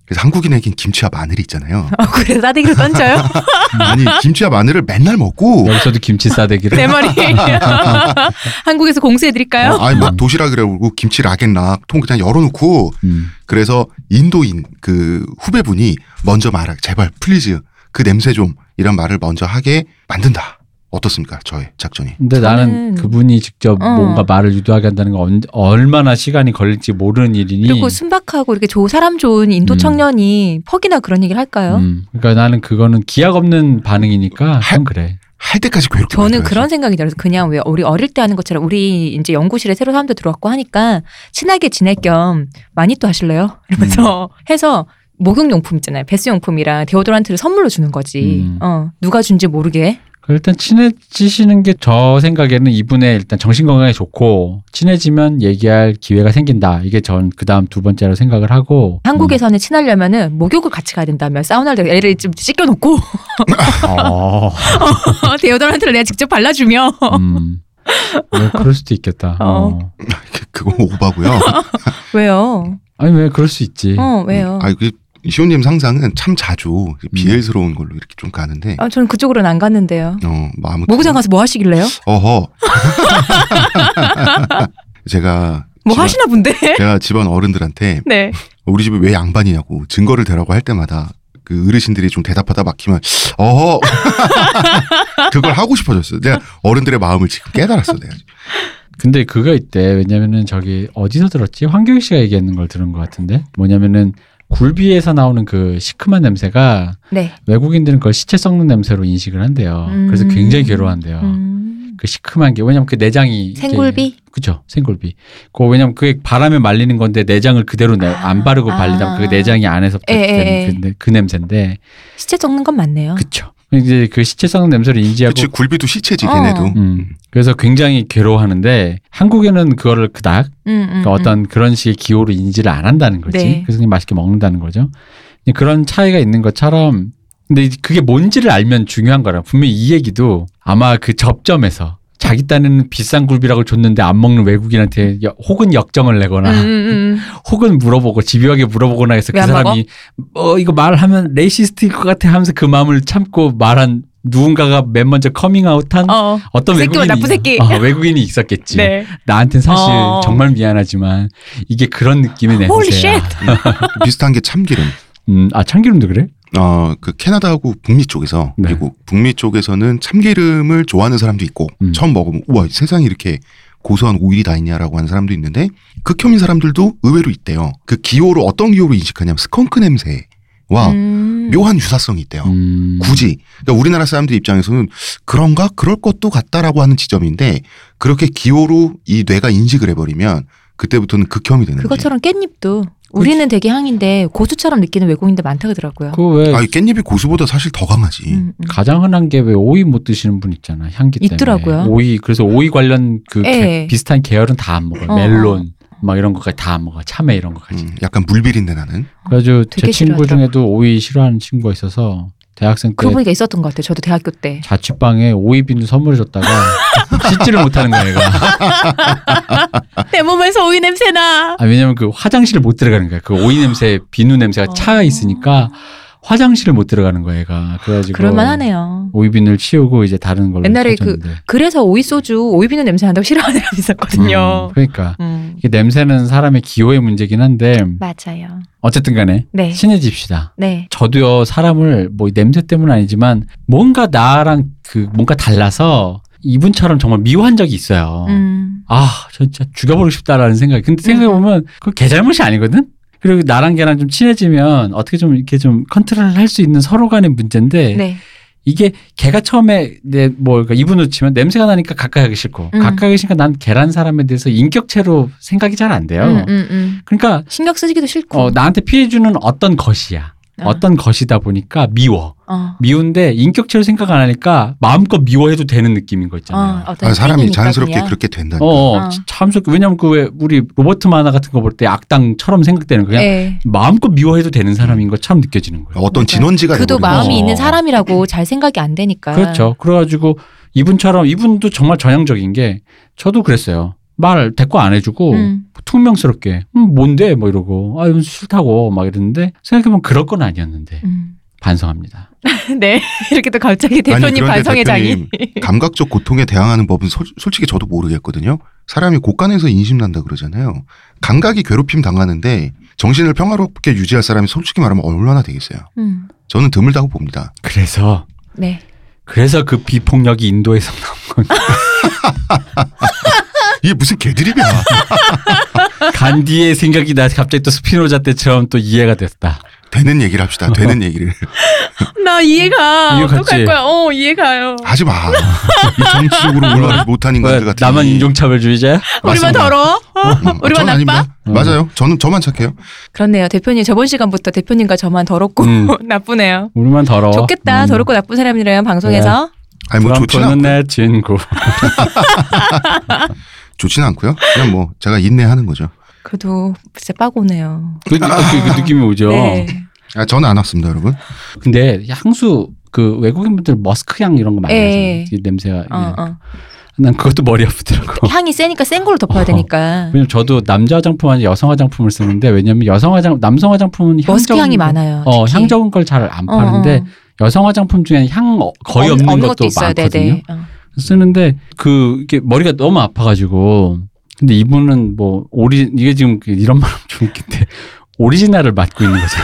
그래서 한국인에겐 김치와 마늘이 있잖아요. [laughs] 어, 그래서 싸대기를 던져요? 아니 김치와 마늘을 맨날 먹고 여기서도 김치 싸대기를. 내 머리. [laughs] 한국에서 공수해드릴까요? 어, 아니 막 음. 도시락이라고 김치 락앤락 통 그냥 열어놓고 음. 그래서 인도인 그 후배분이 먼저 말하 제발 please 그 냄새 좀 이런 말을 먼저 하게 만든다. 어떻습니까? 저의 작전이. 근데 나는 그분이 직접 어. 뭔가 말을 유도하게 한다는 건 언- 얼마나 시간이 걸릴지 모르는 일이니. 그리고 순박하고 이렇게 조, 사람 좋은 인도 음. 청년이 퍽이나 그런 얘기를 할까요? 음. 그러니까 나는 그거는 기약 없는 반응이니까 좀 그래. 할 때까지 괴롭게 저는 만들어야지. 그런 생각이 들어서 그냥 왜 우리 어릴 때 하는 것처럼 우리 이제 연구실에 새로 사람들 들어왔고 하니까 친하게 지낼 겸 많이 또 하실래요? 이러면서 [laughs] 해서 목욕용품 있잖아요. 베스용품이랑 데오도란트를 선물로 주는 거지. 음. 어, 누가 준지 모르게. 일단 친해지시는 게 저 생각에는 이분의 일단 정신 건강에 좋고 친해지면 얘기할 기회가 생긴다. 이게 전 그다음 두 번째로 생각을 하고 한국에서는 친하려면은 목욕을 같이 가야 된다며 사우나를 애를 좀 씻겨 놓고 [laughs] 어, 데오더란트를 내가 직접 발라 주며 음, 뭐 그럴 수도 있겠다. 어. 어. [laughs] 그- 그건 오바고요. [laughs] 왜요? 아니 왜 그럴 수 있지. 어 왜요? 아, 그 시호님 상상은 참 자주 비엘스러운 걸로 이렇게 좀 가는데, 아, 저는 그쪽으로는 안 갔는데요. 어, 뭐 아무튼. 모구장 가서 뭐 하시길래요? 어허. [laughs] 제가 뭐 집안- 하시나 본데? 제가 집안 어른들한테 네. 우리 집이 왜 양반이냐고 증거를 대라고 할 때마다 그 어르신들이 좀 대답하다 막히면 어허 [laughs] 그걸 하고 싶어졌어요. 내가 어른들의 마음을 지금 깨달았어 내가. 근데 그거 있대. 왜냐면은 저기 어디서 들었지? 황교익 씨가 얘기하는 걸 들은 것 같은데 뭐냐면은 굴비에서 나오는 그 시큼한 냄새가 네. 외국인들은 그걸 시체 썩는 냄새로 인식을 한대요. 음. 그래서 굉장히 괴로워한대요. 음. 그 시큼한 게 왜냐면 그 내장이 생굴비? 그죠 생굴비. 그 왜냐면 그게 바람에 말리는 건데 내장을 그대로 내- 안 바르고 아. 발리다 그 내장이 안에서 되는 에. 그, 내- 그 냄새인데 시체 썩는 건 맞네요. 그쵸. 이제 그 시체 썩는 냄새를 인지하고 그치 굴비도 시체지 어. 걔네도. 음, 그래서 굉장히 괴로워하는데 한국에는 그거를 그닥 음, 음, 그러니까 어떤 그런 식의 기호로 인지를 안 한다는 거지. 네. 그래서 그냥 맛있게 먹는다는 거죠. 그런 차이가 있는 것처럼 근데 그게 뭔지를 알면 중요한 거라. 분명히 이 얘기도 아마 그 접점에서 자기 딴에는 비싼 굴비락을 줬는데 안 먹는 외국인한테 여- 혹은 역정을 음, 내거나 음, 음. [laughs] 혹은 물어보고 집요하게 물어보거나 해서 그 사람이 어 이거 말하면 racist일 것 같아 하면서 그 마음을 참고 말한 누군가가 맨 먼저 커밍아웃한 어. 어떤 새끼, 외국인이 나쁜 새끼. 어, 외국인이 있었겠지. 네. 나한텐 사실 어. 정말 미안하지만 이게 그런 느낌의 Holy 냄새야. [laughs] 비슷한 게 참기름. 음, 아 참기름도 그래? 어, 그 캐나다하고 북미 쪽에서 네. 그리고 북미 쪽에서는 참기름을 좋아하는 사람도 있고 음. 처음 먹으면 우와 세상에 이렇게 고소한 오일이 다 있냐라고 하는 사람도 있는데 극혐인 사람들도 의외로 있대요. 그 기호로 어떤 기호로 인식하냐면 스컹크 냄새 와 음. 묘한 유사성이 있대요. 음. 굳이 그러니까 우리나라 사람들 입장에서는 그런가 그럴 것도 같다라고 하는 지점인데 그렇게 기호로 이 뇌가 인식을 해버리면 그때부터는 극혐이 되는 그것처럼 깻잎도 우리는 되게 향인데 고수처럼 느끼는 외국인들 많다 그러더라고요. 그왜 거지. 아, 이 깻잎이 고수보다 사실 더 강하지. 음, 음. 가장 흔한 게 왜 오이 못 드시는 분 있잖아 향기 때문에 있더라고요. 오이 그래서 오이 관련 그 예. 개- 비슷한 계열은 다 안 먹어요 어, 멜론 막 이런 것까지 다 안 먹어 참외 이런 것까지 음, 약간 물비린내 나는. 그래가지고 제 되게 친구 싫어하더라고요. 중에도 오이 싫어하는 친구가 있어서 대학생 때 보니까 있었던 것 같아요. 저도 대학교 때. 자취방에 오이 비누 선물해 줬다가 [laughs] 씻지를 못하는 거야 얘가 [laughs] 내 몸에서 오이 냄새나. 아, 왜냐면 그 화장실을 못 들어가는 거야 그 오이 냄새 비누 냄새가 차 있으니까 화장실을 못 들어가는 거야 얘가 그래가지고 그럴만하네요. 오이 비누를 치우고 이제 다른 걸로 옛날에 그 써줬는데. 그래서 오이 소주 오이 비누 냄새 난다고 싫어하는 사람 있었거든요. 음, 그러니까 음. 이게 냄새는 사람의 기호의 문제긴 한데 맞아요. 어쨌든 간에 네. 친해집시다. 네. 저도요 사람을 뭐 냄새 때문 은 아니지만 뭔가 나랑 그 뭔가 달라서 이분처럼 정말 미워한 적이 있어요. 음. 아 진짜 죽여버리고 싶다라는 생각이. 근데 생각해보면 그거 걔 잘못이 아니거든. 그리고 나랑 걔랑 좀 친해지면 어떻게 좀 이렇게 좀 컨트롤 할 수 있는 서로 간의 문제인데 네. 이게 걔가 처음에 내뭐 그러니까 이분으로 치면 냄새가 나니까 가까이 하기 싫고 음. 가까이 하기 싫으니까 난 걔란 사람에 대해서 인격체로 생각이 잘 안 돼요. 음, 음, 음. 그러니까 신경 쓰기도 싫고. 어, 나한테 피해 주는 어떤 것이야. 아. 어떤 것이다 보니까 미워. 어. 미운데 인격체로 생각 안 하니까 마음껏 미워해도 되는 느낌인 거 있잖아요. 어, 아, 사람이 자연스럽게 그냥. 그렇게 된다니까. 어, 어. 참, 왜냐면 그 왜 우리 로버트 만화 같은 거 볼 때 악당처럼 생각되는 거 그냥 네. 마음껏 미워해도 되는 사람인 것처럼 느껴지는 거예요. 어떤 맞아요. 진원지가 그도. 마음이 어. 있는 사람이라고 잘 생각이 안 되니까. 그렇죠. 그래가지고 이분처럼 이분도 정말 전형적인 게 저도 그랬어요. 말 대꾸 안 해주고 음. 퉁명스럽게 음, 뭔데 뭐 이러고 아 이건 싫다고 막 이러는데 생각해보면 그럴 건 아니었는데 음. 반성합니다. [laughs] 네. 이렇게 또 갑자기 대표님 반성의 장이. 감각적 고통에 대항하는 법은 솔, 솔직히 저도 모르겠거든요. 사람이 곳간에서 인심 난다 그러잖아요. 감각이 괴롭힘 당하는데 정신을 평화롭게 유지할 사람이 솔직히 말하면 얼마나 되겠어요. 음. 저는 드물다고 봅니다. 그래서 네. 그래서 그 비폭력이 인도에서 나온 건 [laughs] 이게 무슨 개드립이야. [laughs] 간디의 생각이 나 갑자기 또 스피노자 때처럼 또 이해가 됐다. 되는 얘기를 합시다. 되는 [laughs] 얘기를. [laughs] 나 이해가. 이해? 어떡할 거야. 어, 이해가요. 하지 마. 이 정치적으로 올라가지 못한 왜, 인간들 같은. 나만 인종차별주의자야? 우리만 맞습니다. 더러워? 음, 우리만 저는 나빠? 아닙니다. 어. 맞아요. 저는 저만 착해요. 그렇네요. 대표님 저번 시간부터 대표님과 저만 더럽고 음. 나쁘네요. 우리만 더러워. 좋겠다. 음. 더럽고 나쁜 사람이래요 방송에서. 아니 뭐 좋지는 트럼프는 않고 내 친구. 좋지는 않고요. 그냥 뭐 제가 인내하는 거죠. 그래도 진짜 빠고네요. 그, 그, 그 느낌이 오죠. 네. 아, 저는 안 왔습니다, 여러분. 근데 향수 그 외국인분들 머스크 향 이런 거 많이 예. 하잖아요. 이 냄새가. 어, 예. 어. 난 그것도 머리 아프더라고. 향이 세니까 센 걸로 덮어야 어. 되니까. 왜냐면 저도 남자 화장품 아니 여성 화장품을 쓰는데 왜냐면 여성 화장 남성 화장품은 향 머스크 적은 향이 거- 많아요. 어, 특히. 향 적은 걸 잘안 어, 파는데 어. 여성 화장품 중에는 향 어- 거의 없- 없는, 없는 것도 있어요. 많거든요. 어. 쓰는데 그 이게 머리가 너무 아파가지고 근데 이분은 뭐 오리 이게 지금 그 이런 말 하면 좀 웃긴데 오리지널을 맡고 있는 거죠.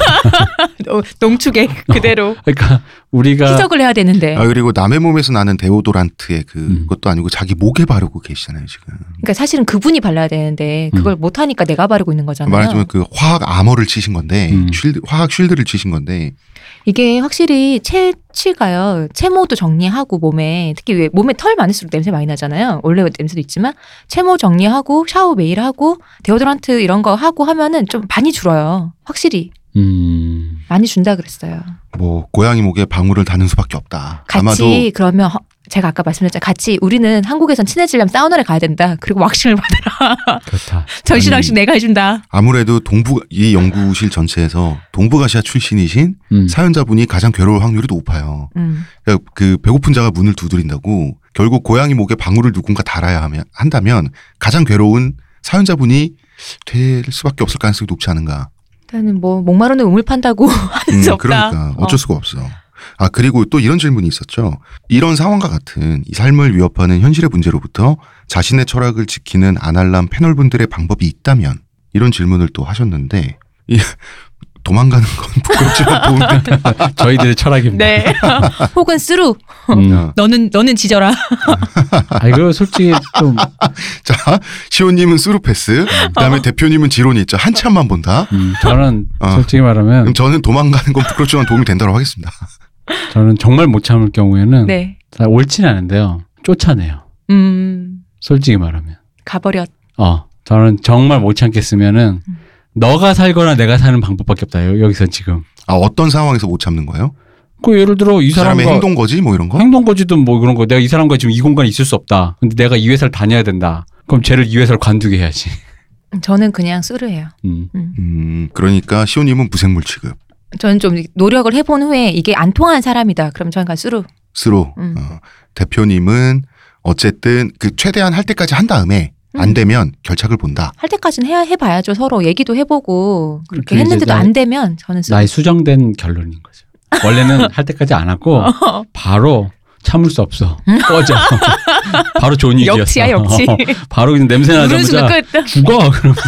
[laughs] 어, 농축에 [laughs] 그대로 그러니까 우리가 희석을 해야 되는데. 아, 그리고 남의 몸에서 나는 데오도란트의 그 음. 그것도 아니고 자기 목에 바르고 계시잖아요, 지금. 그러니까 사실은 그분이 발라야 되는데 그걸 못 하니까 내가 바르고 있는 거잖아요. 말하자면 그 화학 아머를 치신 건데, 음. 쉴드, 화학 쉴드를 치신 건데, 이게 확실히 채취가요. 채모도 정리하고 몸에 특히 왜 몸에 털 많을수록 냄새 많이 나잖아요. 원래 냄새도 있지만 채모 정리하고 샤워 매일 하고 데오드란트 이런 거 하고 하면은 좀 많이 줄어요. 확실히 음 많이 준다 그랬어요. 뭐, 고양이 목에 방울을 다는 수밖에 없다. 같이 아마도 그러면 허- 제가 아까 말씀드렸잖아요. 같이 우리는 한국에선 친해지려면 사우나를 가야 된다. 그리고 왁싱을 받아라. 그렇다. [laughs] 전신 왁싱 내가 해준다. 아무래도 동부, 이 연구실 전체에서 동북아시아 출신이신 음. 사연자분이 가장 괴로울 확률이 높아요. 음. 그러니까 그 배고픈 자가 문을 두드린다고 결국 고양이 목에 방울을 누군가 달아야 하면, 한다면 가장 괴로운 사연자분이 될 수밖에 없을 가능성이 높지 않은가. 일단은 뭐 목마르는 우물 판다고 [laughs] 하는 수 음, 없다. 그러니까 어. 어쩔 수가 없어. 아 그리고 또 이런 질문이 있었죠. 이런 상황과 같은 이 삶을 위협하는 현실의 문제로부터 자신의 철학을 지키는 아날람 패널분들의 방법이 있다면 이런 질문을 또 하셨는데 이 [laughs] 도망가는 건 부끄럽지만 도움된다. [laughs] 저희들의 철학입니다. 네. [laughs] 혹은 스루. 음. 너는 너는 지져라. 아 이거 솔직히 좀 자 시호님은 through pass, 그다음에 대표님은 지론이 있죠. 한참만 본다. 음, 저는 어. 솔직히 말하면 저는 도망가는 건 부끄럽지만 도움이 된다고 하겠습니다. 저는 정말 못 참을 경우에는 네. 다 옳지는 않은데요. 쫓아내요. 음. 솔직히 말하면. 가버렸. 어, 저는 정말 못 참겠으면은 음. 너가 살거나 내가 사는 방법밖에 없다. 여- 여기서 지금. 아 어떤 상황에서 못 참는 거예요? 그 예를 들어 이이 사람의 행동 거지 뭐 이런 거? 행동 거지든 뭐 그런 거 내가 이 사람과 지금 이 공간에 있을 수 없다. 근데 내가 이 회사를 다녀야 된다. 그럼 쟤를 이 회사를 관두게 해야지. 저는 그냥 스루예요. 음. 음 그러니까 시호님은 무생물 취급. 저는 좀 노력을 해본 후에 이게 안 통하는 사람이다. 그럼 저는 그냥 스루. 스로 음. 어, 대표님은 어쨌든 그 최대한 할 때까지 한 다음에 안 음. 되면 결착을 본다. 할 때까지는 해야 해봐야죠. 서로 얘기도 해보고 그렇게 했는데도 안 되면 저는 스루. 나의 수정된 결론인 거죠. 원래는 할 때까지 안 하고 [laughs] 바로 참을 수 없어. 꺼져. [laughs] 바로 좋은 일이었어. 역치야 역치. [laughs] 바로 그냥 냄새 나자마자 끝. 죽어. 그러면서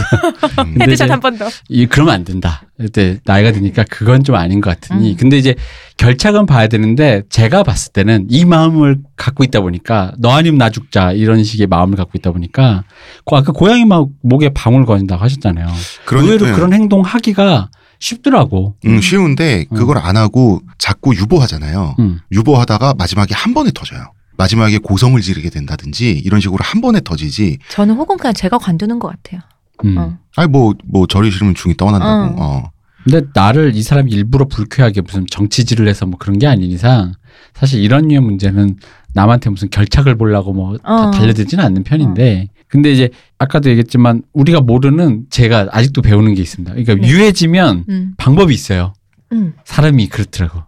[laughs] 헤드샷 한 번 더. 이 그러면 안 된다. 그때 나이가 드니까 그건 좀 아닌 것 같으니. 음. 근데 이제 결착은 봐야 되는데 제가 봤을 때는 이 마음을 갖고 있다 보니까 너 아니면 나 죽자 이런 식의 마음을 갖고 있다 보니까 그 아까 고양이 막 목에 방울 거린다고 하셨잖아요. 그러니까 의외로 그런 행동 하기가 쉽더라고. 음, 쉬운데 그걸 안 하고 자꾸 유보하잖아요. 음. 유보하다가 마지막에 한 번에 터져요. 마지막에 고성을 지르게 된다든지 이런 식으로 한 번에 터지지. 저는 혹은 그냥 제가 관두는 것 같아요. 음. 어. 아니 뭐뭐 저리 싫으면 중이 떠난다고. 어. 어. 근데 나를 이 사람이 일부러 불쾌하게 무슨 정치질을 해서 뭐 그런 게 아닌 이상 사실 이런 류의 문제는 남한테 무슨 결착을 보려고 뭐다 어. 달려들지는 않는 편인데 근데 이제 아까도 얘기했지만 우리가 모르는 제가 아직도 배우는 게 있습니다. 그러니까 네. 유해지면 음. 방법이 있어요. 음. 사람이 그렇더라고.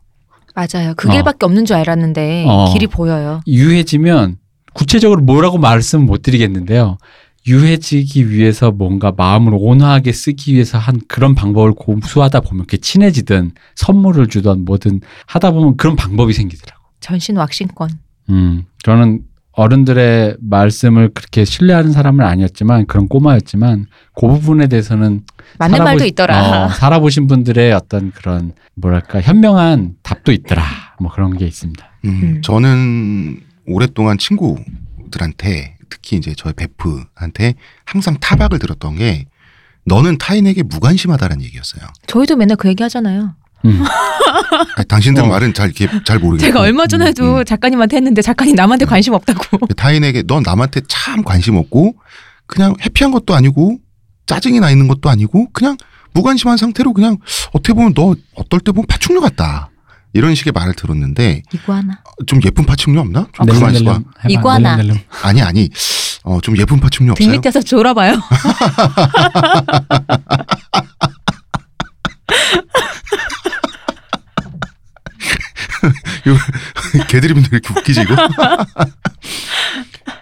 맞아요. 그 길밖에 없는 줄 알았는데 어. 길이 보여요. 유해지면 구체적으로 뭐라고 말씀은 못 드리겠는데요. 유해지기 위해서 뭔가 마음을 온화하게 쓰기 위해서 한 그런 방법을 고수하다 보면 이렇게 친해지든 선물을 주든 뭐든 하다 보면 그런 방법이 생기더라고. 전신 왁싱권. 음, 저는 어른들의 말씀을 그렇게 신뢰하는 사람은 아니었지만 그런 꼬마였지만 그 부분에 대해서는 맞는 살아보- 말도 있더라. 어, 살아보신 분들의 어떤 그런 뭐랄까 현명한 답도 있더라. 뭐 그런 게 있습니다. 음, 음. 저는 오랫동안 친구들한테 특히 이제 저희 베프한테 항상 타박을 들었던 게 너는 타인에게 무관심하다는 얘기였어요. 저희도 맨날 그 얘기 하잖아요. 음. [laughs] 아니, 당신들 어. 말은 잘 이렇게 잘 모르겠고. 제가 얼마 전에도 음, 음. 작가님한테 했는데 작가님 남한테 관심 없다고. 타인에게 넌 남한테 참 관심 없고 그냥 해피한 것도 아니고 짜증이 나 있는 것도 아니고 그냥 무관심한 상태로 그냥 어떻게 보면 너 어떨 때 보면 파충류 같다. 이런 식의 말을 들었는데 이구아나. 좀 예쁜 파충류 없나? 좀 있어봐. 넬름 해봐. 이구아나. 아니 아니 어, 좀 예쁜 파충류 등 없어요? 밑에서 졸아봐요. [laughs] [laughs] [laughs] 개드립인데 왜 이렇게 웃기지 이거? [laughs]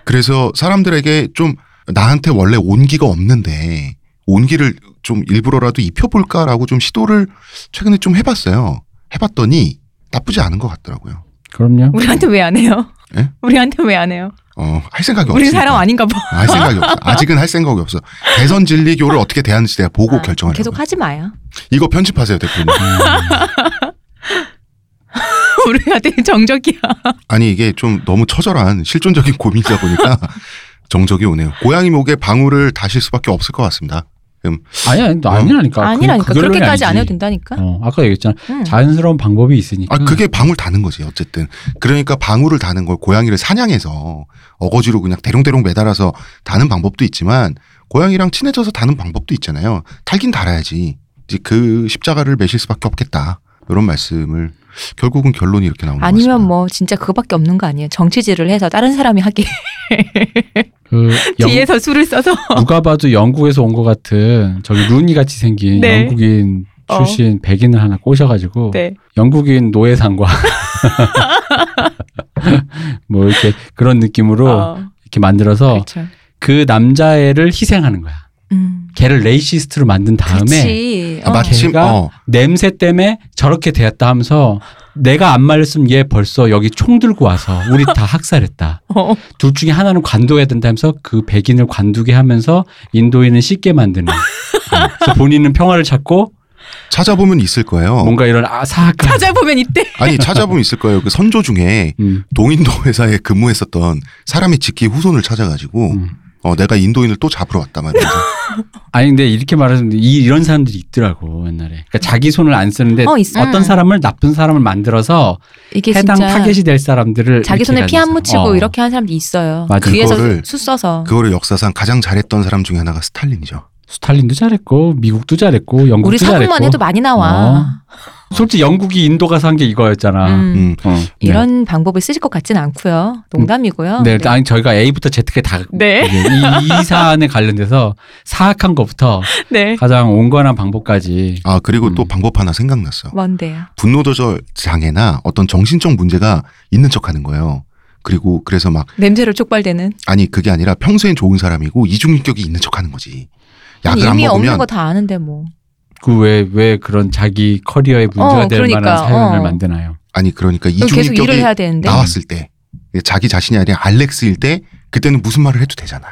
그래서 사람들에게 좀 나한테 원래 온기가 없는데 온기를 좀 일부러라도 입혀볼까라고 좀 시도를 최근에 좀 해봤어요. 해봤더니 나쁘지 않은 것 같더라고요. 그럼요. 우리한테 왜 안 해요? 예? 우리한테 왜 안 해요? 어, 할 생각이 우리 없으니까. 사람 아닌가 봐. 할 생각이 없어. 아직은 할 생각이 없어. 대선 진리교를 어떻게 대하는지 내가 보고 아, 결정하려고. 계속 하지 마요. 이거 편집하세요, 대표님. [laughs] [laughs] 우리가 되게 정적이야. 아니 이게 좀 너무 처절한 실존적인 고민이다 보니까 [laughs] 정적이 오네요. 고양이 목에 방울을 다실 수밖에 없을 것 같습니다. 아니야, 아니라니까. 아니라니까. 그- 그렇게까지 안 아니지. 해도 된다니까. 어, 아까 얘기했잖아. 응. 자연스러운 방법이 있으니까. 아 그게 방울 다는 거지 어쨌든. 그러니까 방울을 다는 걸 고양이를 사냥해서 어거지로 그냥 대롱대롱 매달아서 다는 방법도 있지만 고양이랑 친해져서 다는 방법도 있잖아요. 달긴 달아야지. 이제 그 십자가를 매실 수밖에 없겠다. 이런 말씀을 결국은 결론이 이렇게 나오는 것 아니면 같습니다. 뭐 진짜 그거밖에 없는 거 아니에요? 정치질을 해서 다른 사람이 하게 그 [laughs] 영- 뒤에서 술을 써서 누가 봐도 영국에서 온 것 같은 저기 루니 같이 생긴 네. 영국인 어. 출신 백인을 하나 꼬셔가지고 네. 영국인 노예상과 [laughs] 뭐 이렇게 그런 느낌으로 어, 이렇게 만들어서 그렇죠. 그 남자애를 희생하는 거야. 음. 걔를 racist로 만든 다음에 그렇지. 아, 어. 마침 어, 냄새 때문에 저렇게 되었다 하면서 내가 안 말렸으면 얘 벌써 여기 총 들고 와서 우리 다 [laughs] 학살했다. 어. 둘 중에 하나는 관둬야 된다면서 그 백인을 관두게 하면서 인도인은 씻게 만드는. 어. [laughs] 그래서 본인은 평화를 찾고 찾아보면 있을 거예요. 뭔가 이런 아사악한. 찾아보면 이때 [laughs] 아니 찾아보면 있을 거예요. 그 선조 중에 음, 동인도 회사에 근무했었던 사람의 직계 후손을 찾아가지고 음. 어, 내가 인도인을 또 잡으러 왔다 말이야. [laughs] 아니 근데 이렇게 말하는데 이 이런 사람들이 있더라고 옛날에. 그러니까 자기 손을 안 쓰는데 어. 떤 음. 사람을 나쁜 사람을 만들어서 이게 해당 진짜 타겟이 될 사람들을 자기 손에 피 안. 묻히고 어. 이렇게 하는 사람도 있어요. 맞아. 그거를- 수 써서. 그거를 역사상 가장 잘했던 사람 중에 하나가 스탈린이죠. 스탈린도 잘했고 미국도 잘했고 영국도 우리 잘했고. 사국만 해도 많이 나와. 솔직히 영국이 인도가 산게 이거였잖아. 음. 음. 어, 네. 이런 방법을 쓰실 것 같진 않고요. 농담이고요. 네, 아니 저희가 A부터 Z까지 다 네. 이, 이 [laughs] 사안에 관련돼서 사악한 것부터 네. 가장 온건한 방법까지 아 그리고 또 음. 방법 하나 생각났어. 뭔데요? 분노 조절 장애나 어떤 정신적 문제가 있는 척하는 거예요. 그리고 그래서 막 냄새로 촉발되는. 아니 그게 아니라 평소엔 좋은 사람이고 이중인격이 있는 척하는 거지. 약을 안 이미 없는 먹으면 거다 아는데 뭐. 그 왜 왜 그런 자기 커리어에 문제가 어, 될 그러니까, 만한 사연을 어. 만드나요? 아니 그러니까 이중인격이. 나왔을 때 자기 자신이 아니라 알렉스일 때 그때는 무슨 말을 해도 되잖아.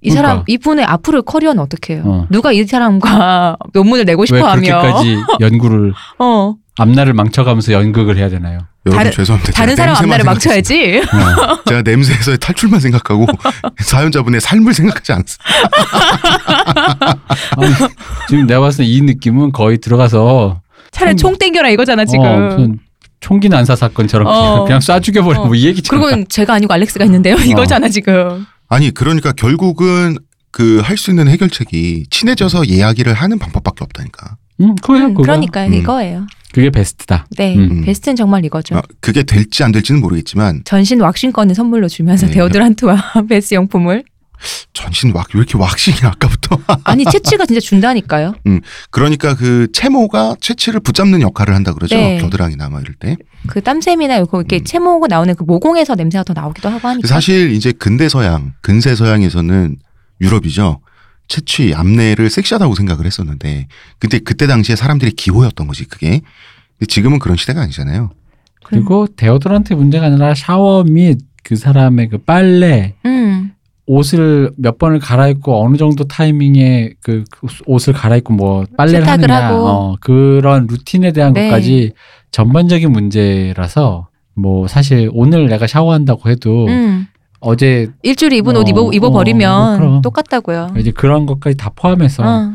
이 사람 그러니까. 이분의 앞으로 커리어는 어떻게 해요? 어. 누가 이 사람과 [laughs] 논문을 내고 왜 싶어 하며 그렇게까지 [laughs] 연구를 어. 앞날을 망쳐가면서 연극을 해야 되나요? 여러분 다른- 죄송합니다. 다른 사람 앞날을. 망쳐야지. [laughs] 제가 냄새에서의 탈출만 생각하고 사연자분의 삶을 생각하지 않았어요. 지금 내가 봤을 때 이 느낌은 거의 들어가서 차라리 총- 총 땡겨라 이거잖아 지금. 어, 총기 난사 사건 저렇게 어. [laughs] 그냥 쏴 죽여버려 어. 뭐이 얘기처럼. 그리고 제가 아니고 알렉스가 있는데요. 이거잖아 지금. 아니 그러니까 결국은 그 할 수 있는 해결책이 친해져서 이야기를 하는 방법밖에 없다니까. 음, 음. 그러니까 음. 이거예요. 그게 베스트다. 네, 음. 베스트는 정말 이거죠. 아, 그게 될지 안 될지는 모르겠지만 전신 왁싱권을 선물로 주면서 네. 데오드란트와 [laughs] 베스 용품을 전신 왁 왜 이렇게 왁싱이 아까부터 [laughs] 아니 채취가 진짜 준다니까요. 그러니까 그 채모가 채취를 붙잡는 역할을 한다 그러죠 네. 겨드랑이나 뭐 이럴 때 그 땀샘이나 이거 이렇게 음. 채모고 나오는 그 모공에서 냄새가 더 나오기도 하고 하니까. 사실 이제 근대 서양 근세 서양에서는 유럽이죠 채취 암내를 섹시하다고 생각을 했었는데 근데 그때 당시에 사람들이 기호였던 거지 그게 근데 지금은 그런 시대가 아니잖아요 그리고 데오드란트 문제가 아니라 샤워 및 그 사람의 그 빨래 음. 옷을 몇 번을 갈아입고 어느 정도 타이밍에 그 옷을 갈아입고 뭐 빨래를 하느냐. 어, 그런 루틴에 대한 네. 것까지 전반적인 문제라서 뭐 사실 오늘 내가 샤워한다고 해도 음. 어제 일주일에 입은 어, 옷 입어, 입어 버리면 어, 그럼. 똑같다고요. 이제 그런 것까지 다 포함해서 어,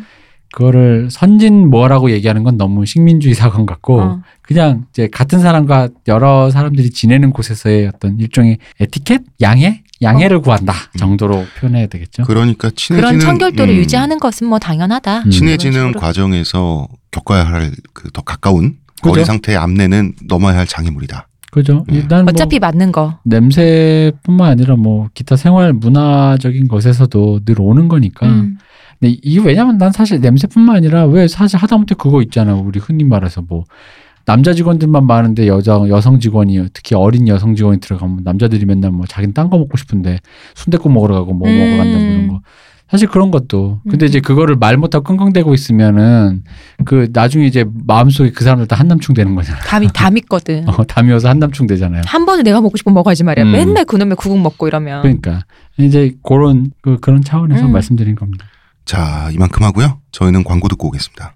그거를 선진 뭐라고 얘기하는 건 너무 식민주의 사관 같고 어. 그냥 이제 같은 사람과 여러 사람들이 지내는 곳에서의 어떤 일종의 에티켓 양해 양해를 구한다 정도로 표현해야 되겠죠. 그러니까 친해지는 그런 청결도를 음, 유지하는 것은 뭐 당연하다. 음. 친해지는. 과정에서 겪어야 할 그 더 가까운 그죠? 어린 상태의 암내는 넘어야 할 장애물이다. 그죠? 네. 난뭐 어차피 맞는 거. 냄새뿐만 아니라 뭐 기타 생활 문화적인 것에서도 늘 오는 거니까. 음. 근데 이게 왜냐면 난 사실 냄새뿐만 아니라 왜 사실 하다못해 그거 있잖아. 우리 흔히 말해서 뭐 남자 직원들만 많은데 여자 여성 직원이 특히 어린 여성 직원이 들어가면 남자들이 맨날 뭐 자기는 딴 거 먹고 싶은데 순댓국 먹으러 가고 뭐 먹으러 간다 뭐 이런 거. 사실 그런 것도. 근데 음. 이제 그거를 말 못하고 끙끙대고 있으면은 그 나중에 이제 마음속에 그 사람들 다 한남충 되는 거잖아. 다 믿거든. 어, 담이어서 한남충 되잖아요. 한 번은 내가 먹고 싶은 거 먹어야지 말이야. 음. 맨날 그놈의 구국 먹고 이러면. 그러니까 이제 그런 그, 그런 차원에서 음. 말씀드린 겁니다. 자, 이만큼 하고요. 저희는 광고 듣고 오겠습니다.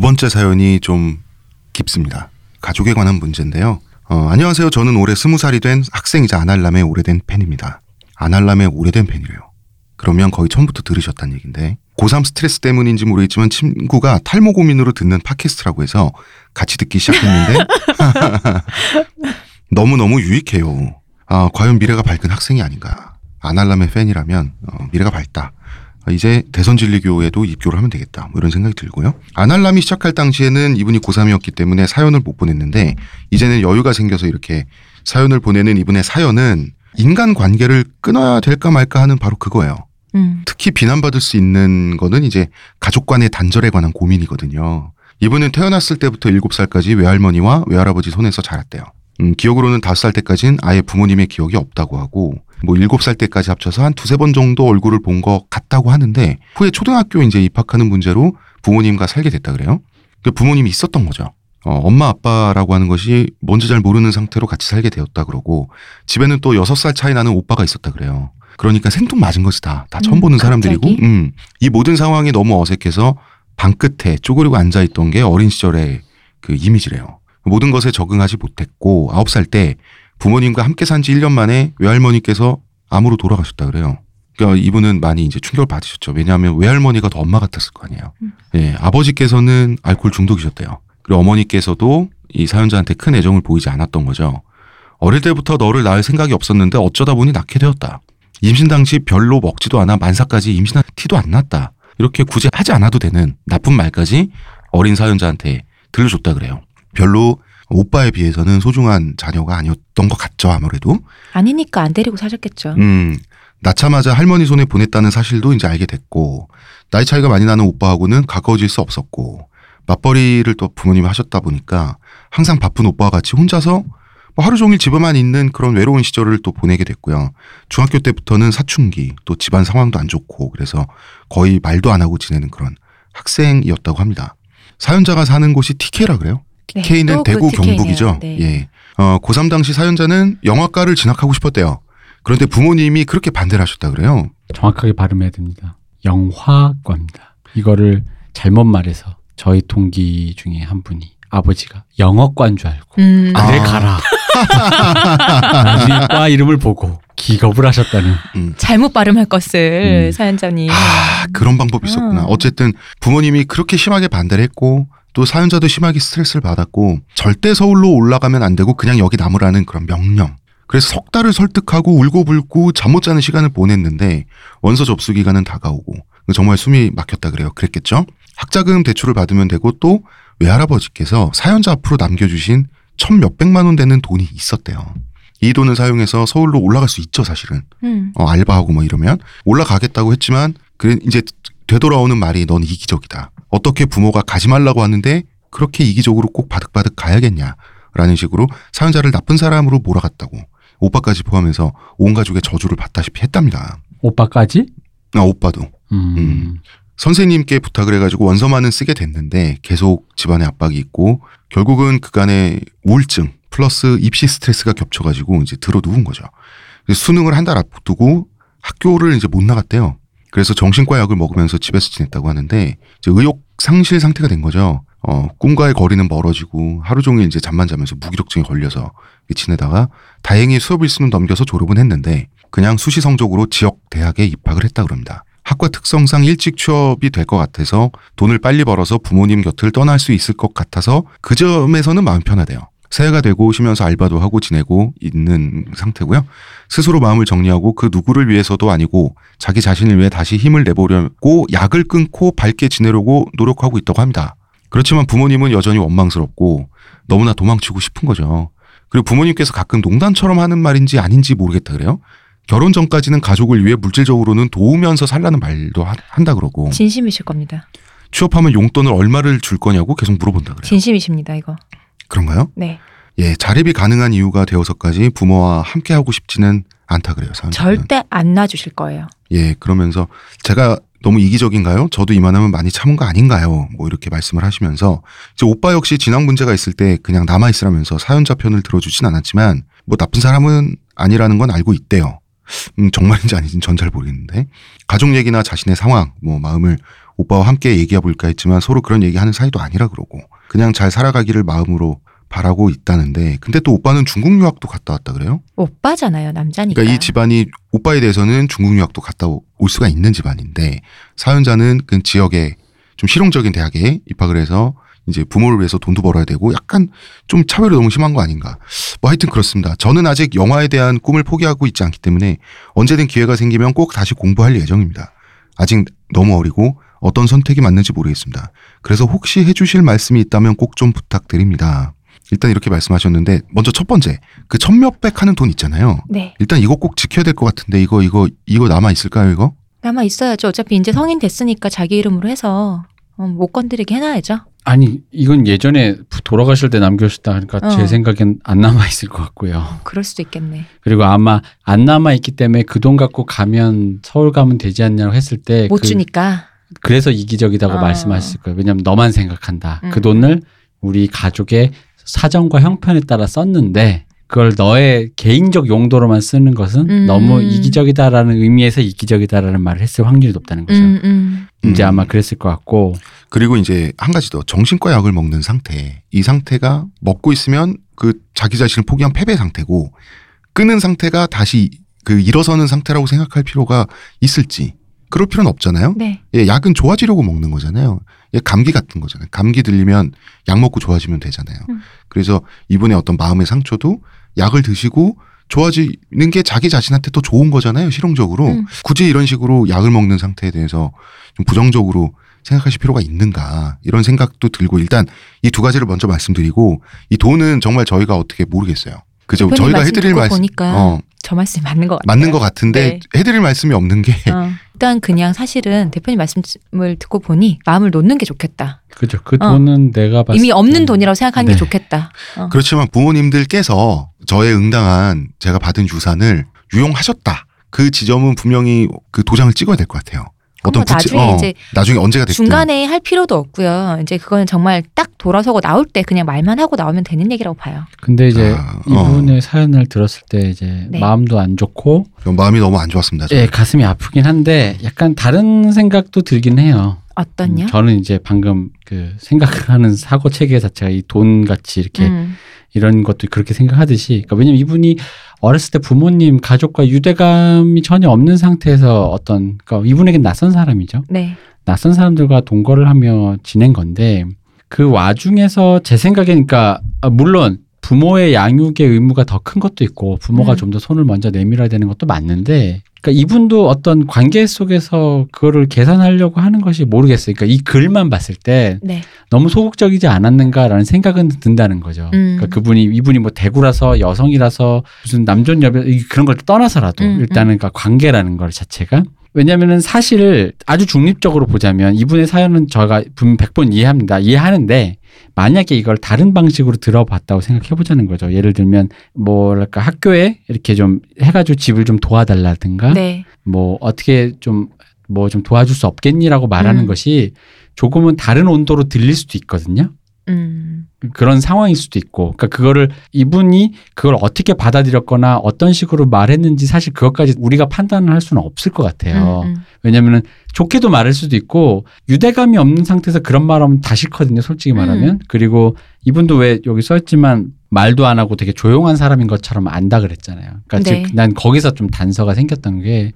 두 번째 사연이 좀 깊습니다. 가족에 관한 문제인데요. 어, 안녕하세요. 저는 올해 스무 살이 된 학생이자 아날람의 오래된 팬입니다. 아날람의 오래된 팬이래요. 그러면 거의 처음부터 들으셨다는 얘기인데 고3 스트레스 때문인지 모르겠지만 친구가 탈모 고민으로 듣는 팟캐스트라고 해서 같이 듣기 시작했는데 [laughs] 너무너무 유익해요. 아, 과연 미래가 밝은 학생이 아닌가. 아날람의 팬이라면 어, 미래가 밝다. 아, 이제 대선 진리교에도 입교를 하면 되겠다. 뭐 이런 생각이 들고요. 아날람이 시작할 당시에는 이분이 고3이었기 때문에 사연을 못 보냈는데 이제는 여유가 생겨서 이렇게 사연을 보내는 이분의 사연은 인간 관계를 끊어야 될까 말까 하는 바로 그거예요. 음. 특히 비난받을 수 있는 거는 이제 가족 간의 단절에 관한 고민이거든요. 이분은 태어났을 때부터 7살까지 외할머니와 외할아버지 손에서 자랐대요. 음, 기억으로는 5살 때까지는 아예 부모님의 기억이 없다고 하고 뭐 7살 때까지 합쳐서 한 두세 번 정도 얼굴을 본 것 같다고 하는데 후에 초등학교 이제 입학하는 문제로 부모님과 살게 됐다 그래요. 그 부모님이 있었던 거죠. 어, 엄마 아빠라고 하는 것이 뭔지 잘 모르는 상태로 같이 살게 되었다 그러고 집에는 또 6살 차이 나는 오빠가 있었다 그래요. 그러니까 생뚱 맞은 것이 다, 다 처음 음, 보는 사람들이고? 음, 이 모든 상황이 너무 어색해서 방 끝에 쪼그리고 앉아 있던 게 어린 시절의 그 이미지래요. 모든 것에 적응하지 못했고, 9살 때 부모님과 함께 산 지 1년 만에 외할머니께서 암으로 돌아가셨다 그래요. 그러니까 이분은 많이 이제 충격을 받으셨죠. 왜냐하면 외할머니가 더 엄마 같았을 거 아니에요. 음. 예, 아버지께서는 알코올 중독이셨대요. 그리고 어머니께서도 이 사연자한테 큰 애정을 보이지 않았던 거죠. 어릴 때부터 너를 낳을 생각이 없었는데 어쩌다 보니 낳게 되었다. 임신 당시 별로 먹지도 않아 만사까지 임신한 티도 안 났다. 이렇게 굳이 하지 않아도 되는 나쁜 말까지 어린 사연자한테 들려줬다 그래요. 별로 오빠에 비해서는 소중한 자녀가 아니었던 것 같죠 아무래도. 아니니까 안 데리고 사셨겠죠. 음, 낳자마자 할머니 손에 보냈다는 사실도 이제 알게 됐고, 나이 차이가 많이 나는 오빠하고는 가까워질 수 없었고, 맞벌이를 또 부모님이 하셨다 보니까 항상 바쁜 오빠와 같이 혼자서 뭐 하루 종일 집에만 있는 그런 외로운 시절을 또 보내게 됐고요. 중학교 때부터는 사춘기, 또 집안 상황도 안 좋고, 그래서 거의 말도 안 하고 지내는 그런 학생이었다고 합니다. 사연자가 사는 곳이 TK라 그래요? 네, TK는 또그 대구 네요. 경북이죠. 네. 예. 어, 고3 당시 사연자는 영화과를 진학하고 싶었대요. 그런데 부모님이 그렇게 반대를 하셨다 그래요. 정확하게 발음해야 됩니다. 영화과입니다. 이거를 잘못 말해서 저희 동기 중에 한 분이 아버지가 영어과인 줄 알고 음. 아. 그래 가라. 나중에 과 이름을 보고 기겁을 하셨다는. 잘못 발음할 것을 음. 사연자님. 아, 그런 방법이 있었구나. 음. 어쨌든 부모님이 그렇게 심하게 반대를 했고 또 사연자도 심하게 스트레스를 받았고 절대 서울로 올라가면 안 되고 그냥 여기 남으라는 그런 명령. 그래서 석 달을 설득하고 울고불고 잠 못 자는 시간을 보냈는데 원서 접수 기간은 다가오고 정말 숨이 막혔다 그래요. 그랬겠죠? 학자금 대출을 받으면 되고 또 외할아버지께서 사연자 앞으로 남겨주신 천 몇백만 원 되는 돈이 있었대요. 이 돈을 사용해서 서울로 올라갈 수 있죠, 사실은. 음. 어, 알바하고 뭐 이러면 올라가겠다고 했지만 그래 이제 되돌아오는 말이 넌 이기적이다. 어떻게 부모가 가지 말라고 하는데 그렇게 이기적으로 꼭 바득바득 가야겠냐 라는 식으로 사연자를 나쁜 사람으로 몰아갔다고 오빠까지 포함해서 온 가족의 저주를 받다시피 했답니다. 오빠까지? 아 오빠도 음. 음. 선생님께 부탁을 해가지고 원서만은 쓰게 됐는데 계속 집안에 압박이 있고 결국은 그간의 우울증 플러스 입시 스트레스가 겹쳐가지고 이제 들어 누운 거죠. 수능을 한 달 앞두고 학교를 이제 못 나갔대요. 그래서 정신과 약을 먹으면서 집에서 지냈다고 하는데 이제 의욕 상실 상태가 된 거죠. 어, 꿈과의 거리는 멀어지고 하루 종일 이제 잠만 자면서 무기력증에 걸려서 지내다가 다행히 수업 일수는 넘겨서 졸업은 했는데 그냥 수시 성적으로 지역 대학에 입학을 했다 그럽니다. 학과 특성상 일찍 취업이 될 것 같아서 돈을 빨리 벌어서 부모님 곁을 떠날 수 있을 것 같아서 그 점에서는 마음 편하대요. 새해가 되고 쉬면서 알바도 하고 지내고 있는 상태고요. 스스로 마음을 정리하고 그 누구를 위해서도 아니고 자기 자신을 위해 다시 힘을 내보려고 약을 끊고 밝게 지내려고 노력하고 있다고 합니다. 그렇지만 부모님은 여전히 원망스럽고 너무나 도망치고 싶은 거죠. 그리고 부모님께서 가끔 농담처럼 하는 말인지 아닌지 모르겠다 그래요. 결혼 전까지는 가족을 위해 물질적으로는 도우면서 살라는 말도 하- 한다 그러고 진심이실 겁니다. 취업하면 용돈을 얼마를 줄 거냐고 계속 물어본다 그래요. 진심이십니다, 이거. 그런가요? 네. 예, 자립이 가능한 이유가 되어서까지 부모와 함께 하고 싶지는 않다 그래요. 사연자는. 절대 안 놔주실 거예요. 예, 그러면서 제가 너무 이기적인가요? 저도 이만하면 많이 참은 거 아닌가요? 뭐 이렇게 말씀을 하시면서 이제 오빠 역시 진학 문제가 있을 때 그냥 남아 있으라면서 사연자 편을 들어주진 않았지만 뭐 나쁜 사람은 아니라는 건 알고 있대요. 음, 정말인지 아닌지는 전 잘 모르겠는데 가족 얘기나 자신의 상황, 뭐 마음을 오빠와 함께 얘기해 볼까 했지만 서로 그런 얘기하는 사이도 아니라 그러고 그냥 잘 살아가기를 마음으로 바라고 있다는데 근데 또 오빠는 중국 유학도 갔다 왔다 그래요? 오빠잖아요, 남자니까. 그러니까 이 집안이 오빠에 대해서는 중국 유학도 갔다 오- 올 수가 있는 집안인데 사연자는 그 지역의 좀 실용적인 대학에 입학을 해서 이제 부모를 위해서 돈도 벌어야 되고 약간 좀 차별이 너무 심한 거 아닌가. 뭐 하여튼 그렇습니다. 저는 아직 영화에 대한 꿈을 포기하고 있지 않기 때문에 언제든 기회가 생기면 꼭 다시 공부할 예정입니다. 아직 너무 어리고 어떤 선택이 맞는지 모르겠습니다. 그래서 혹시 해주실 말씀이 있다면 꼭 좀 부탁드립니다. 일단 이렇게 말씀하셨는데 먼저 첫 번째 그 천몇백 하는 돈 있잖아요. 네. 일단 이거 꼭 지켜야 될 것 같은데 이거 이거 이거 남아 있을까요 이거? 남아 있어야죠. 어차피 이제 성인 됐으니까 자기 이름으로 해서 어, 못 건드리게 해놔야죠. 아니 이건 예전에 돌아가실 때 남겨주셨다 하니까 어. 제 생각엔 안 남아 있을 것 같고요. 어, 그럴 수도 있겠네. 그리고 아마 안 남아 있기 때문에 그 돈 갖고 가면 서울 가면 되지 않냐고 했을 때못 그, 주니까. 그래서 이기적이다고 어. 말씀하셨을 거예요. 왜냐하면 너만 생각한다. 음. 그 돈을 우리 가족의 사정과 형편에 따라 썼는데 그걸 너의 개인적 용도로만 쓰는 것은 음. 너무 이기적이다라는 의미에서 이기적이다라는 말을 했을 확률이 높다는 거죠. 음, 음. 이제 음. 아마 그랬을 것 같고 그리고 이제 한 가지 더 정신과 약을 먹는 상태 이 상태가 먹고 있으면 그 자기 자신을 포기한 패배 상태고 끊은 상태가 다시 그 일어서는 상태라고 생각할 필요가 있을지 그럴 필요는 없잖아요. 네. 예, 약은 좋아지려고 먹는 거잖아요. 예, 감기 같은 거잖아요. 감기 들리면 약 먹고 좋아지면 되잖아요. 음. 그래서 이분의 어떤 마음의 상처도 약을 드시고 좋아지는 게 자기 자신한테 더 좋은 거잖아요. 실용적으로. 음. 굳이 이런 식으로 약을 먹는 상태에 대해서 좀 부정적으로 생각하실 필요가 있는가 이런 생각도 들고 일단 이 두 가지를 먼저 말씀드리고 이 돈은 정말 저희가 어떻게 모르겠어요. 그죠? 저희가 말씀 해드릴 말씀 보니까 어, 저 말씀이 맞는 것 같아요. 맞는 것 같은데 네. 해드릴 말씀이 없는 게 어, 일단 그냥 사실은 대표님 말씀을 듣고 보니 마음을 놓는 게 좋겠다. 그죠. 그 어. 돈은 내가 봤을 이미 없는 때는 돈이라고 생각하는 네. 게 좋겠다. 어. 그렇지만 부모님들께서 저의 응당한 제가 받은 유산을 유용하셨다. 그 지점은 분명히 그 도장을 찍어야 될 것 같아요. 그럼 뭐 나중에 이제 나중에 언제가 됐든 중간에 할 필요도 없고요. 이제 그거는 정말 딱 돌아서고 나올 때 그냥 말만 하고 나오면 되는 얘기라고 봐요. 근데 이제 아, 어. 이분의 사연을 들었을 때 이제 네. 마음도 안 좋고 마음이 너무 안 좋았습니다. 저는. 예, 가슴이 아프긴 한데 약간 다른 생각도 들긴 해요. 어떤요? 음, 저는 이제 방금 그 생각하는 사고 체계 자체가 이 돈 같이 이렇게 음, 이런 것도 그렇게 생각하듯이 그러니까 왜냐면 이분이 어렸을 때 부모님 가족과 유대감이 전혀 없는 상태에서 어떤 그러니까 이분에겐 낯선 사람이죠. 네. 낯선 사람들과 동거를 하며 지낸 건데 그 와중에서 제 생각에 그러니까 아, 물론 부모의 양육의 의무가 더 큰 것도 있고 부모가 음. 좀더 손을 먼저 내밀어야 되는 것도 맞는데 그러니까 이분도 어떤 관계 속에서 그거를 계산하려고 하는 것이 모르겠어요. 그러니까 이 글만 봤을 때 네. 너무 소극적이지 않았는가라는 생각은 든다는 거죠. 음. 그러니까 그분이 이분이 뭐 대구라서 여성이라서 무슨 남존 여배 이- 그런 걸 떠나서라도 음, 일단은 그러니까 관계라는 걸 자체가 왜냐면은 사실 아주 중립적으로 보자면 이분의 사연은 저가 분명 100번 이해합니다. 이해하는데 만약에 이걸 다른 방식으로 들어봤다고 생각해 보자는 거죠. 예를 들면 뭐랄까 학교에 이렇게 좀 해가지고 집을 좀 도와달라든가 네. 뭐 어떻게 좀 뭐 좀 도와줄 수 없겠니라고 말하는 음. 것이 조금은 다른 온도로 들릴 수도 있거든요. 음. 그런 상황일 수도 있고, 그러니까 그거를 이분이 그걸 어떻게 받아들였거나 어떤 식으로 말했는지 사실 그것까지 우리가 판단을 할 수는 없을 것 같아요. 음, 음. 왜냐면은 좋게도 말할 수도 있고 유대감이 없는 상태에서 그런 말하면 다 싫거든요. 솔직히 말하면. 음. 그리고 이분도 왜 여기 써있지만 말도 안 하고 되게 조용한 사람인 것처럼 안다 그랬잖아요. 그러니까 네. 즉난 거기서 좀 단서가 생겼던 게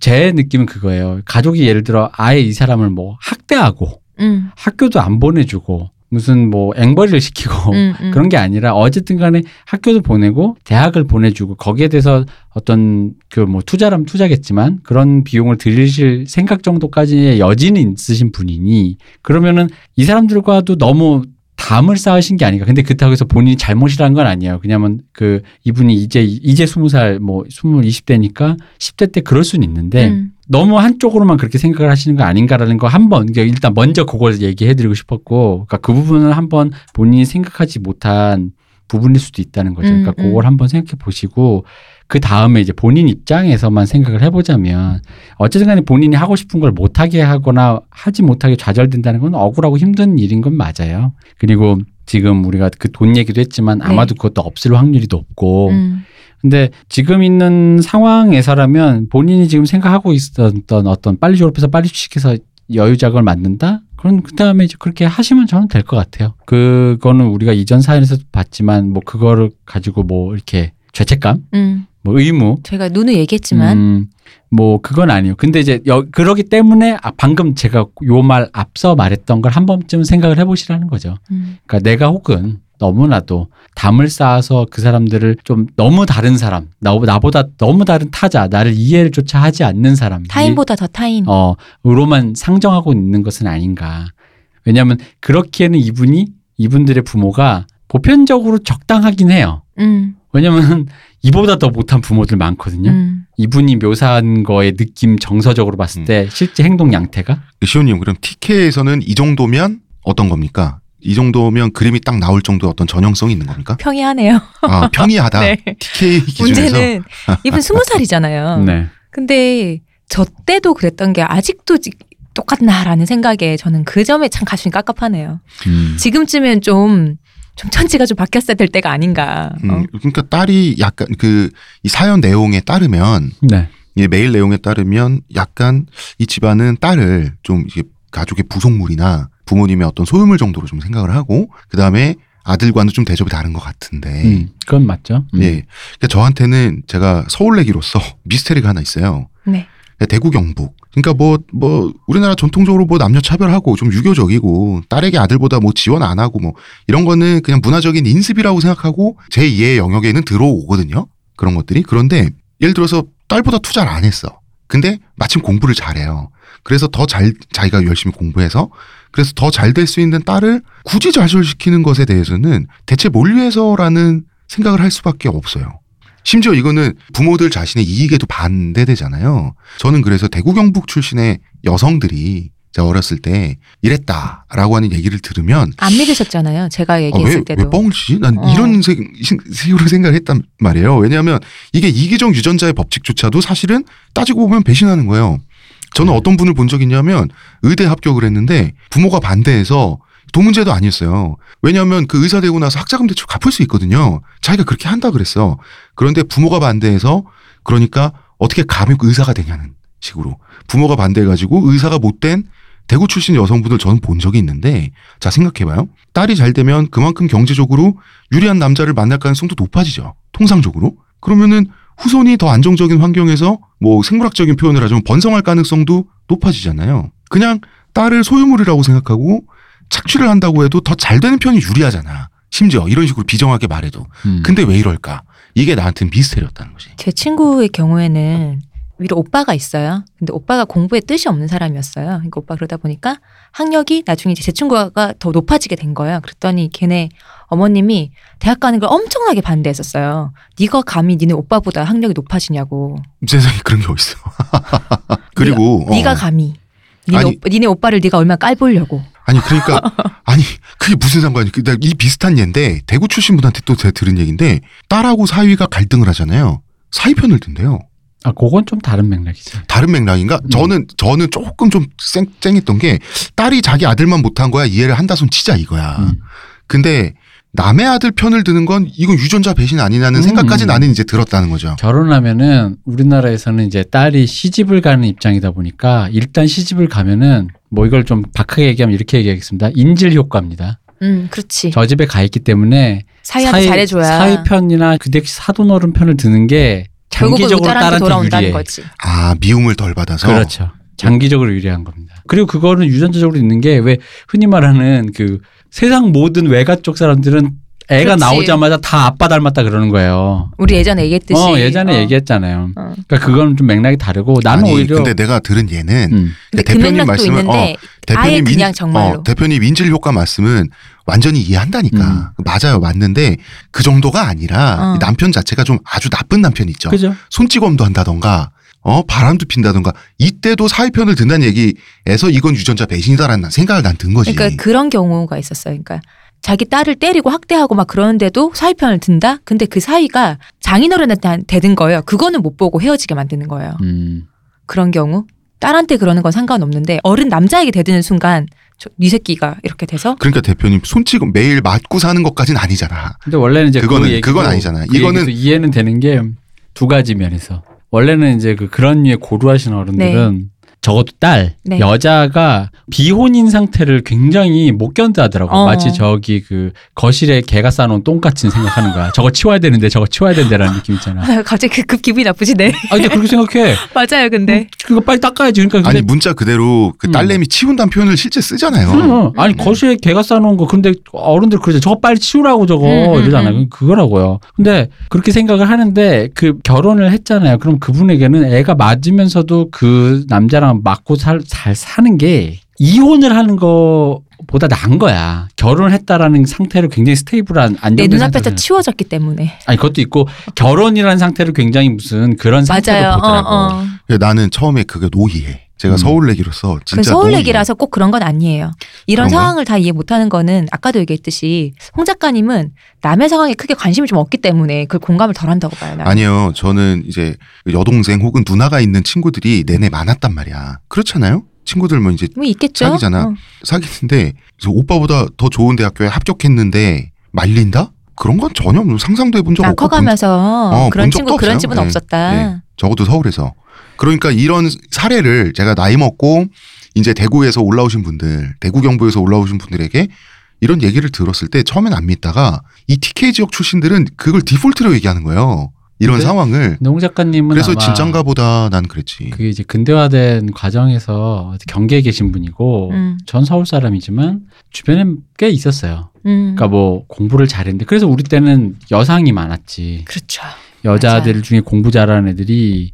제 느낌은 그거예요. 가족이 예를 들어 아예 이 사람을 뭐 학대하고 음, 학교도 안 보내주고 무슨 뭐 앵벌이를 시키고 음, 음. [laughs] 그런 게 아니라 어쨌든 간에 학교도 보내고 대학을 보내주고 거기에 대해서 어떤 그 뭐 투자라면 투자겠지만 그런 비용을 들이실 생각 정도까지의 여지는 있으신 분이니 그러면은 이 사람들과도 너무 담을 쌓으신 게 아닌가. 근데 그렇다고 해서 본인이 잘못이라는 건 아니에요. 그냐면 그 이분이 이제 이제 스무 살 뭐 스물 이십 대니까 십 대 때 그럴 수는 있는데 음. 너무 한쪽으로만 그렇게 생각을 하시는 거 아닌가라는 거 한번 그러니까 일단 먼저 그걸 얘기해드리고 싶었고 그러니까 그 부분을 한번 본인이 생각하지 못한 부분일 수도 있다는 거죠. 그러니까 음, 음. 그걸 한번 생각해 보시고 그 다음에 이제 본인 입장에서만 생각을 해보자면 어쨌든 간에 본인이 하고 싶은 걸 못하게 하거나 하지 못하게 좌절된다는 건 억울하고 힘든 일인 건 맞아요. 그리고 지금 우리가 그 돈 얘기도 했지만 아마도 그것도 없을 확률이 높고 음. 근데 지금 있는 상황에서라면 본인이 지금 생각하고 있었던 어떤 빨리 졸업해서 빨리 취직해서 여유자금을 만든다? 그럼 그 다음에 이제 그렇게 하시면 저는 될 것 같아요. 그거는 우리가 이전 사연에서도 봤지만 뭐 그거를 가지고 뭐 이렇게 죄책감, 음. 뭐 의무, 제가 누누 얘기했지만 음, 뭐 그건 아니에요. 근데 이제 여, 그러기 때문에 아, 방금 제가 요 말 앞서 말했던 걸 한 번쯤 생각을 해보시라는 거죠. 음. 그러니까 내가 혹은 너무나도 담을 쌓아서 그 사람들을 좀 너무 다른 사람, 나, 나보다 너무 다른 타자, 나를 이해를조차 하지 않는 사람, 타인보다 더 타인. 어, 으로만 상정하고 있는 것은 아닌가. 왜냐하면 그렇기에는 이분이 이분들의 부모가 보편적으로 적당하긴 해요. 음. 왜냐면 이보다 더 못한 부모들 많거든요. 음. 이분이 묘사한 거의 느낌 정서적으로 봤을 음. 때 실제 행동 양태가 시호님 그럼 TK에서는 이 정도면 어떤 겁니까? 이 정도면 그림이 딱 나올 정도의 어떤 전형성이 있는 겁니까? 평이하네요. 아 평이하다. [laughs] 네. TK 기준에서 문제는 이분 스무 살이잖아요. [laughs] 네. 근데 저 때도 그랬던 게 아직도 지- 똑같나라는 생각에 저는 그 점에 참 가슴이 깝깝하네요. 음. 지금쯤엔 좀, 좀 천지가 좀 바뀌었어야 될 때가 아닌가. 어. 음, 그러니까 딸이 약간 그 이 사연 내용에 따르면 네. 이 메일 내용에 따르면 약간 이 집안은 딸을 좀 이게 가족의 부속물이나 부모님의 어떤 소유물 정도로 좀 생각을 하고 그 다음에 아들과는 좀 대접이 다른 것 같은데 음, 그건 맞죠. 음. 예 그러니까 저한테는 제가 서울내기로서 [laughs] 미스테리가 하나 있어요. 네. 대구 경북. 그러니까 뭐, 뭐, 우리나라 전통적으로 뭐 남녀 차별하고 좀 유교적이고 딸에게 아들보다 뭐 지원 안 하고 뭐 이런 거는 그냥 문화적인 인습이라고 생각하고 제 이해 영역에는 들어오거든요. 그런 것들이. 그런데 예를 들어서 딸보다 투자를 안 했어. 근데 마침 공부를 잘해요. 그래서 더 잘, 자기가 열심히 공부해서 그래서 더 잘 될 수 있는 딸을 굳이 좌절시키는 것에 대해서는 대체 뭘 위해서라는 생각을 할 수밖에 없어요. 심지어 이거는 부모들 자신의 이익에도 반대되잖아요. 저는 그래서 대구 경북 출신의 여성들이 제가 어렸을 때 이랬다라고 하는 얘기를 들으면 안 믿으셨잖아요. 제가 아, 얘기했을 왜, 때도. 왜 뻥을 치지? 난 어. 이런 색, 식으로 생각을 했단 말이에요. 왜냐하면 이게 이기적 유전자의 법칙조차도 사실은 따지고 보면 배신하는 거예요. 저는 네. 어떤 분을 본 적이 있냐면 의대 합격을 했는데 부모가 반대해서 도문제도 아니었어요. 왜냐하면 그 의사 되고 나서 학자금 대출 갚을 수 있거든요. 자기가 그렇게 한다 그랬어. 그런데 부모가 반대해서 그러니까 어떻게 감히 의사가 되냐는 식으로 부모가 반대해가지고 의사가 못된 대구 출신 여성분들 저는 본 적이 있는데 자 생각해봐요. 딸이 잘 되면 그만큼 경제적으로 유리한 남자를 만날 가능성도 높아지죠. 통상적으로. 그러면은 후손이 더 안정적인 환경에서 뭐 생물학적인 표현을 하자면 번성할 가능성도 높아지잖아요. 그냥 딸을 소유물이라고 생각하고 착취를 한다고 해도 더 잘 되는 편이 유리하잖아. 심지어 이런 식으로 비정하게 말해도. 음. 근데 왜 이럴까? 이게 나한테는 미스테리였다는 거지. 제 친구의 경우에는 위로 오빠가 있어요. 근데 오빠가 공부에 뜻이 없는 사람이었어요. 그러니까 오빠 그러다 보니까 학력이 나중에 이제 제 친구가 더 높아지게 된 거예요. 그랬더니 걔네 어머님이 대학 가는 걸 엄청나게 반대했었어요. 네가 감히 니네 오빠보다 학력이 높아지냐고. 세상에 그런 게 어딨어. [laughs] 그리고 어. 네가 감히. 니네, 아니. 오빠, 니네 오빠를 네가 얼마나 깔보려고. 아니 그러니까 [laughs] 아니 그게 무슨 상관이? 그, 이 비슷한 예인데 대구 출신 분한테 또 제가 들은 얘기인데 딸하고 사위가 갈등을 하잖아요. 사위 편을 든대요. 아, 그건 좀 다른 맥락이죠. 다른 맥락인가? 음. 저는 저는 조금 좀 쌩, 쨍했던 게 딸이 자기 아들만 못한 거야 이해를 한다 손 치자 이거야. 음. 근데 남의 아들 편을 드는 건 이건 유전자 배신 아니냐는 음. 생각까지 나는 이제 들었다는 거죠. 결혼하면은 우리나라에서는 이제 딸이 시집을 가는 입장이다 보니까 일단 시집을 가면은 뭐 이걸 좀 박하게 얘기하면 이렇게 얘기하겠습니다. 인질 효과입니다. 음, 그렇지. 저 집에 가 있기 때문에 사위한테 잘해줘야. 사위 편이나 그 대신 사돈어른 편을 드는 게 결국은 장기적으로 딸한테 딸한테 돌아온다는 유리해. 거지. 아 미움을 덜 받아서. 그렇죠. 장기적으로 유리한 겁니다. 그리고 그거는 유전자적으로 있는 게 왜 흔히 말하는 그 세상 모든 외가 쪽 사람들은 애가 그렇지. 나오자마자 다 아빠 닮았다 그러는 거예요. 우리 예전에 얘기했듯이. 어, 예전에 어. 얘기했잖아요. 어. 그러니까 그건 좀 맥락이 다르고 나는 아니, 오히려 근데 내가 들은 얘는 음. 그 대표님 맥락도 말씀은, 아예 대표님 그냥 인, 정말로. 어, 대표님 인질 효과 말씀은 완전히 이해한다니까. 맞아요, 맞는데 그 정도가 아니라 어. 이 남편 자체가 좀 아주 나쁜 남편 있죠. 그죠? 손찌검도 한다던가, 어 바람도 핀다던가 이때도 사회 편을 든다는 얘기에서 이건 유전자 배신이다라는 생각을 난 든 거지. 그러니까 그런 경우가 있었어요. 그러니까 자기 딸을 때리고 학대하고 막 그러는데도 사위 편을 든다? 근데 그 사위가 장인어른한테 대든 거예요. 그거는 못 보고 헤어지게 만드는 거예요. 음. 그런 경우 딸한테 그러는 건 상관없는데 어른 남자에게 대드는 순간 저, 네 새끼가 이렇게 돼서 그러니까 대표님 손찌검 매일 맞고 사는 것까지는 아니잖아. 근데 원래는 이제 그거는- 그 얘기도 그건 아니잖아요. 그 이거는- 이해는 되는 게 두 가지 면에서 원래는 이제 그 그런 류의 고루하신 어른들은 적어도 딸 네. 여자가 비혼인 상태를 굉장히 못 견뎌하더라고. 어. 마치 저기 그 거실에 개가 싸놓은 똥같이 생각하는 거야. 저거 치워야 되는데 저거 치워야 되는데라는 느낌 있잖아. [laughs] 갑자기 그, 급 기분이 나쁘시네. 아 근데 그렇게 생각해. [laughs] 맞아요, 근데. 그거 빨리 닦아야지. 그러니까 근데 아니 문자 그대로 그 음. 딸내미 치운다는 표현을 실제 쓰잖아요. 어, 아니 거실에 개가 싸놓은 거 근데 어른들 그러죠 저거 빨리 치우라고 저거 음, 음, 이러잖아요 음. 그거라고요 근데 그렇게 생각을 하는데 그 결혼을 했잖아요 그럼 그분에게는 애가 맞으면서도 그 남자랑 맞고 살, 잘 사는 게 이혼을 하는 거보다 나은 거야 결혼을 했다라는 상태를 굉장히 stable한 내 안정된 눈앞에서 상태로 치워졌기 때문에. 아니 그것도 있고 결혼이라는 상태를 굉장히 무슨 그런 상태로 맞아요. 보더라고 어, 어. 그래서 나는 처음에 그게 노이해. 제가 음. 서울내기로서 그 진짜 서울 노이해. 얘기라서 꼭 그런 건 아니에요. 이런 그런가요? 상황을 다 이해 못하는 거는 아까도 얘기했듯이 홍 작가님은 남의 상황에 크게 관심이 좀 없기 때문에 그 공감을 덜 한다고 봐요. 나는. 아니요. 저는 이제 여동생 혹은 누나가 있는 친구들이 내내 많았단 말이야. 그렇잖아요. 친구들 뭐 이제 뭐 있겠죠. 사귀잖아. 어. 사귀는데 오빠보다 더 좋은 대학교에 합격했는데 말린다? 그런 건 전혀 상상도 해본 적나 없고 본- 커가면서 어, 그런 친구 그런. 집은 네. 없었다. 네. 적어도 서울에서. 그러니까 이런 사례를 제가 나이 먹고 이제 대구에서 올라오신 분들, 대구 경부에서 올라오신 분들에게 이런 얘기를 들었을 때 처음엔 안 믿다가 이 TK 지역 출신들은 그걸 디폴트로 얘기하는 거예요. 이런 상황을. 근데 홍 작가님은 그래서 진짠가 보다 난 그랬지. 그게 이제 근대화된 과정에서 경계에 계신 분이고 음. 전 서울 사람이지만 주변에 꽤 있었어요. 음. 그러니까 뭐 공부를 잘했는데 그래서 우리 때는 여상이 많았지. 그렇죠. 여자들 중에 공부 잘하는 애들이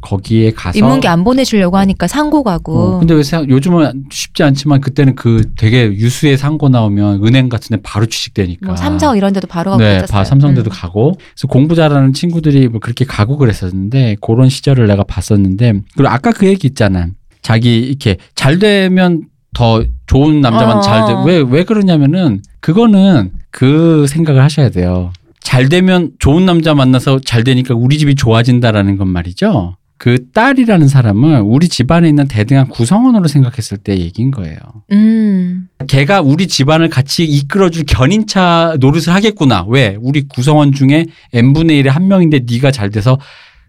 거기에 가서 인문계 안 보내주려고 하니까 상고 가고. 어, 근데 왜 요즘은 쉽지 않지만 그때는 그 되게 유수의 상고 나오면 은행 같은 데 바로 취직되니까. 뭐 삼성 이런 데도 바로 가고 네. 바 삼성대도 음. 가고. 그래서 공부 잘하는 친구들이 뭐 그렇게 가고 그랬었는데 그런 시절을 내가 봤었는데 그리고 아까 그 얘기 있잖아. 자기 이렇게 잘 되면 더 좋은 남자만 어. 잘 돼. 왜, 왜 그러냐면은 그거는 그 생각을 하셔야 돼요. 잘 되면 좋은 남자 만나서 잘 되니까 우리 집이 좋아진다라는 건 말이죠. 그 딸이라는 사람은 우리 집안에 있는 대등한 구성원으로 생각했을 때 얘기인 거예요. 음. 걔가 우리 집안을 같이 이끌어줄 견인차 노릇을 하겠구나. 왜? 우리 구성원 중에 n분의 1의 한 명인데 네가 잘 돼서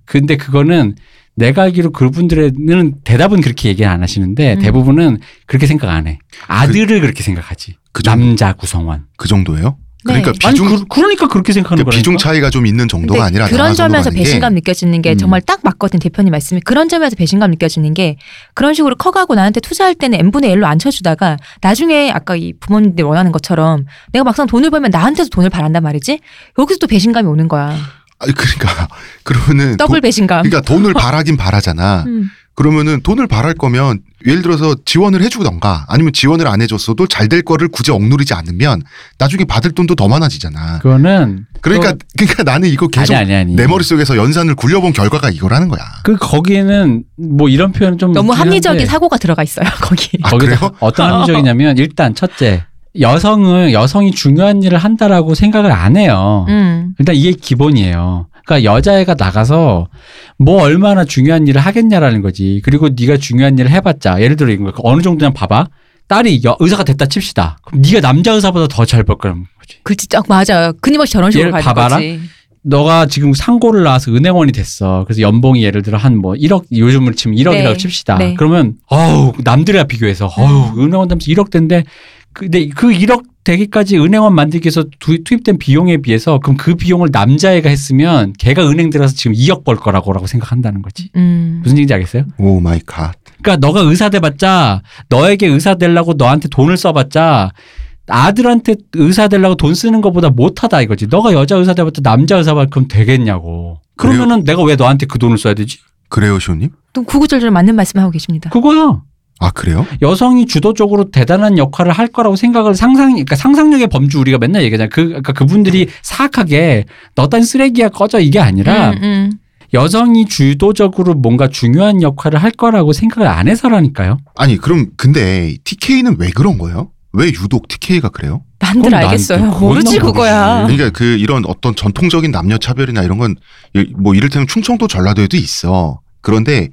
근데 그거는 내가 알기로 그분들은 대답은 그렇게 얘기 안 하시는데 음. 대부분은 그렇게 생각 안 해. 아들을 그, 렇게 생각하지. 그 남자 구성원. 그 정도예요? 네. 그러니까 아니 비중 그, 러니까 그렇게 생각하는 그 거라니까. 비중 차이가 좀 있는 정도가 아니라 그런 점에서 배신감 느껴지는 게 음. 정말 딱 맞거든 대표님 말씀이 그런 점에서 배신감 느껴지는 게 그런 식으로 커가고 나한테 투자할 때는 n분의 1로 안 쳐주다가 나중에 아까 이 부모님들 원하는 것처럼 내가 막상 돈을 벌면 나한테도 돈을 바란단 말이지 여기서 또 배신감이 오는 거야 아니 그러니까 [laughs] 그러면은 더블 돈- 배신감 그러니까 돈을 [laughs] 바라긴 바라잖아. 음. 그러면은 돈을 바랄 거면 예를 들어서 지원을 해주던가 아니면 지원을 안 해줬어도 잘 될 거를 굳이 억누르지 않으면 나중에 받을 돈도 더 많아지잖아. 그거는 그러니까 또- 그러니까 나는 이거 계속 아니 아니 아니. 내 머릿속에서 연산을 굴려본 결과가 이거라는 거야. 그 거기에는 뭐 이런 표현은 좀 너무 합리적인 사고가 들어가 있어요 [laughs] 거기 아, 거기다 그래요? 어떤 합리적이냐면 일단 첫째 여성은 여성이 중요한 일을 한다라고 생각을 안 해요. 음. 일단 이게 기본이에요. 그러니까 여자애가 나가서 뭐 얼마나 중요한 일을 하겠냐라는 거지. 그리고 네가 중요한 일을 해봤자 예를 들어 이거 어느 정도냐 봐봐. 딸이 여- 의사가 됐다 칩시다. 그럼 네가 남자 의사보다 더 잘 벌 거라는 거지. 그치, 딱 맞아요. 끊임없이 저런 식으로 가는 봐봐라. 거지. 너가 지금 상고를 나와서 은행원이 됐어. 그래서 연봉이 예를 들어 한 뭐 1억 요즘으로 치면 1억이라고 네. 칩시다. 네. 그러면 어우 남들이랑 비교해서 어우 은행원 되면서 1억 된데 근데 그 1억 되기까지 은행원 만들기 위해서 두- 투입된 비용에 비해서 그럼 그 비용을 남자애가 했으면 걔가 은행 들어서 지금 2억 벌 거라고라고 생각한다는 거지. 음. 무슨 얘기인지 알겠어요? oh my god. 그러니까 너가 의사 돼봤자 너에게 의사 되려고 너한테 돈을 써봤자 아들한테 의사 되려고 돈 쓰는 것보다 못하다 이거지. 너가 여자 의사 돼봤자 남자 의사 봐 그럼 되겠냐고. 그러면은 내가 왜 너한테 그 돈을 써야 되지? 그래요, 시호님? 또 구구절절 맞는 말씀하고 계십니다. 그거야. 아 그래요? 여성이 주도적으로 대단한 역할을 할 거라고 생각을 상상, 그러니까 상상력의 범주 우리가 맨날 얘기하잖아요. 그, 그러니까 그분들이 사악하게 너딴 쓰레기야 꺼져 이게 아니라 음, 음. 여성이 주도적으로 뭔가 중요한 역할을 할 거라고 생각을 안 해서라니까요. 아니 그럼 근데 TK는 왜 그런 거예요? 왜 유독 TK가 그래요? 난들 알겠어요. 모르지 난 그거야. 그러니까 그 이런 어떤 전통적인 남녀 차별이나 이런 건 뭐 이를테면 충청도 전라도에도 있어. 그런데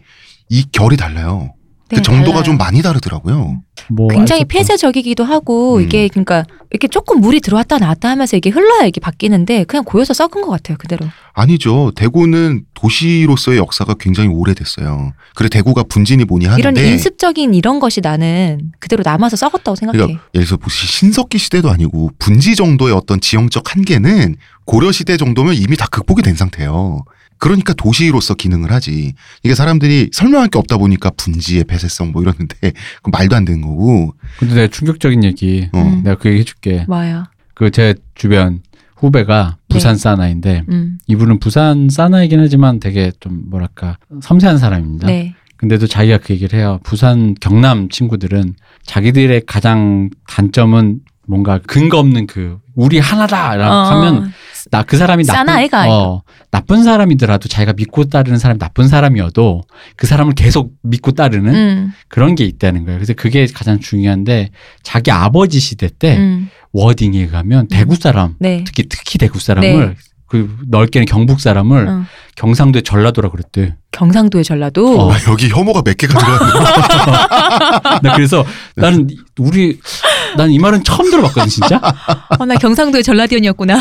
이 결이 달라요. 그 네, 정도가 달라요. 좀 많이 다르더라고요. 뭐 굉장히 알겠다. 폐쇄적이기도 하고 음. 이게 그러니까 이렇게 조금 물이 들어왔다 나왔다 하면서 이게 흘러야 이게 바뀌는데 그냥 고여서 썩은 것 같아요 그대로. 아니죠. 대구는 도시로서의 역사가 굉장히 오래됐어요. 그래 대구가 분진이 뭐니 하는데 이런 인습적인 이런 것이 나는 그대로 남아서 썩었다고 생각해. 그러니까 예를 들어서 무슨 신석기 시대도 아니고 분지 정도의 어떤 지형적 한계는 고려 시대 정도면 이미 다 극복이 된 상태예요. 그러니까 도시로서 기능을 하지. 이게 사람들이 설명할 게 없다 보니까 분지의 폐쇄성 뭐 이러는데 [laughs] 그 말도 안 되는 거고. 근데 내가 충격적인 얘기 어. 음. 내가 그 얘기 해줄게. 뭐야? 그 제 주변 후배가 부산 네. 사나이인데 음. 이분은 부산 사나이긴 하지만 되게 좀 뭐랄까 섬세한 사람입니다. 네. 근데도 자기가 그 얘기를 해요. 부산 경남 친구들은 자기들의 가장 단점은 뭔가 근거 없는 그 우리 하나다라고 어. 하면 나 그 사람이 나쁜 사나이가 어, 나쁜 사람이더라도 자기가 믿고 따르는 사람이 나쁜 사람이어도 그 사람을 계속 믿고 따르는 음. 그런 게 있다는 거예요. 그래서 그게 가장 중요한데 자기 아버지 시대 때 음. 워딩에 가면 대구 사람 네. 특히 특히 대구 사람을 네. 그 넓게는 경북 사람을 어. 경상도에 전라도라 그랬대. 경상도의 전라도. 어. 아, 여기 혐오가 몇 개가. [laughs] 나 그래서 나는 우리 난 이 말은 처음 들어봤거든 진짜. 어, 나 경상도의 전라디언이었구나.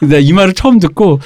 근데 이 말을 처음 듣고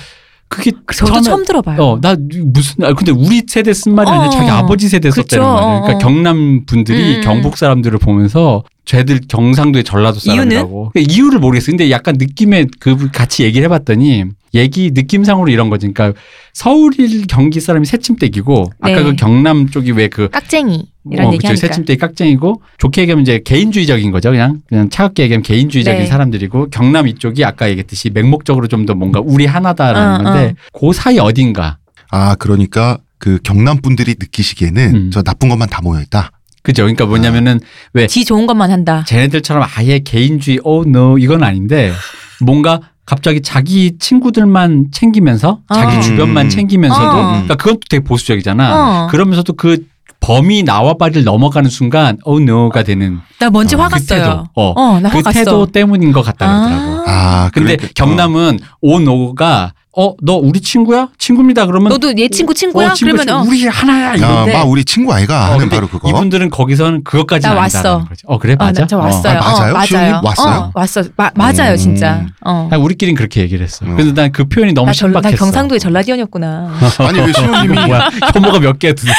그게 저도 처음에 처음 들어봐요. 어, 나 무슨, 아, 근데 우리 세대 쓴 말이 아니라 어. 자기 아버지 세대 썼다는. 말이에요. 그러니까 어. 경남 분들이 음, 음. 경북 사람들을 보면서 쟤들 경상도의 전라도 이유는? 사람이라고. 그러니까 이유를 모르겠어. 근데 약간 느낌에 그 같이 얘기를 해봤더니 얘기 느낌상으로 이런 거지. 그러니까 서울일 경기 사람이 새침대기고 아까 네. 그 경남 쪽이 왜 그 깍쟁이 이런 어, 얘기. 하니까. 새침대기 깍쟁이고 좋게 얘기하면 이제 개인주의적인 거죠. 그냥 그냥 차갑게 얘기하면 개인주의적인 네. 사람들이고 경남 이쪽이 아까 얘기했듯이 맹목적으로 좀 더 뭔가 우리 하나다라는 어, 건데 그 사이 어딘가 아 그러니까 그 경남 분들이 느끼시기에는 음. 저 나쁜 것만 다 모여 있다. 그죠. 그러니까 뭐냐면은 지 좋은 것만 한다. 쟤네들처럼 아예 개인주의 oh no 이건 아닌데 뭔가 갑자기 자기 친구들만 챙기면서 자기 어. 주변만 음. 챙기면서도 어. 그러니까 그건 또 되게 보수적이잖아. 어. 그러면서도 그 범위 나와 바리를 넘어가는 순간 oh no가 되는 나 먼저 어, 화 그. 갔어요. 어. 어, 나화그 갔어. 태도 때문인 것 같다 그러더라고. 아 근데 그러니까- 경남은 oh no가 어 너 우리 친구야? 친구입니다. 그러면 너도 얘 친구 친구야? 어, 친구, 그러면 어, 우리 하나야 어, 이건데 막 우리 친구 아이가 어, 하는 근데 바로 그거. 이분들은 거기서는 그것까지 나 왔어. 거지. 어 그래 어, 맞아. 나저 어. 왔어요. 아, 맞아요? 어, 맞아요. 왔어요? 어, 왔어. 마, 맞아요, 음. 진짜. 어. 아니, 우리끼리는 그렇게 얘기를 했어. 어. 그래서 난그 표현이 너무 나, 전, 나 신박했어. 경상도의 전라디언이었구나. 아니 왜 시호님이 [laughs] 뭐야? 혐오가 몇 개야 도대체?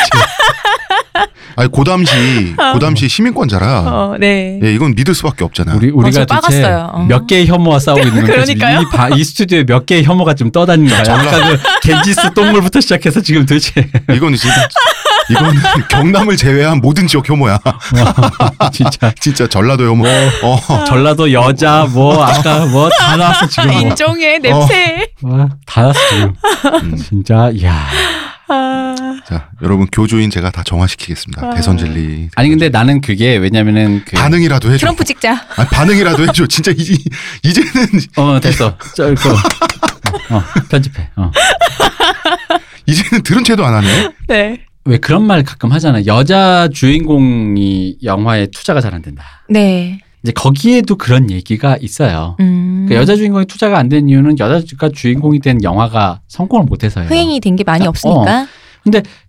아니 고담시 [laughs] 고담시 시민권자라 어, 네. 예, 이건 믿을 수밖에 없잖아. 우리 우리가 저 도대체 빠갔어요. 어. 몇 개의 혐오와 싸우고 있는 거지. 그러니까요. 이, 바- 이 스튜디오에 몇 개의 혐오가 좀 떠다니는 거야. 아까 그 겐지스 똥물부터 시작해서 지금 도대체 이거는 진짜 이거는 경남을 제외한 모든 지역 혐오야. 진짜 [laughs] 진짜 전라도 혐오. 어. 전라도 여자 뭐 아까 뭐 다 나왔어 지금 뭐. 인정해, 냄새. 와, 다 나왔어 지금. 음. 진짜 야. 아, 자 여러분 교조인 제가 다 정화시키겠습니다. 아. 대선 젤리. 아니 근데 나는 그게 왜냐면은 그 반응이라도 해줘. 트럼프 찍자. 아니, 반응이라도 해줘. 진짜 이, 이제는 어 됐어. 짧고 어, 편집해. 어. 이제는 들은 채도 안 하네. 네. 왜 그런 말 가끔 하잖아. 여자 주인공이 영화에 투자가 잘 안 된다. 네. 이제 거기에도 그런 얘기가 있어요. 음. 그 여자 주인공이 투자가 안 된 이유는 여자가 주인공이 된 영화가 성공을 못 해서예요. 흥행이 된 게 많이 어. 없으니까.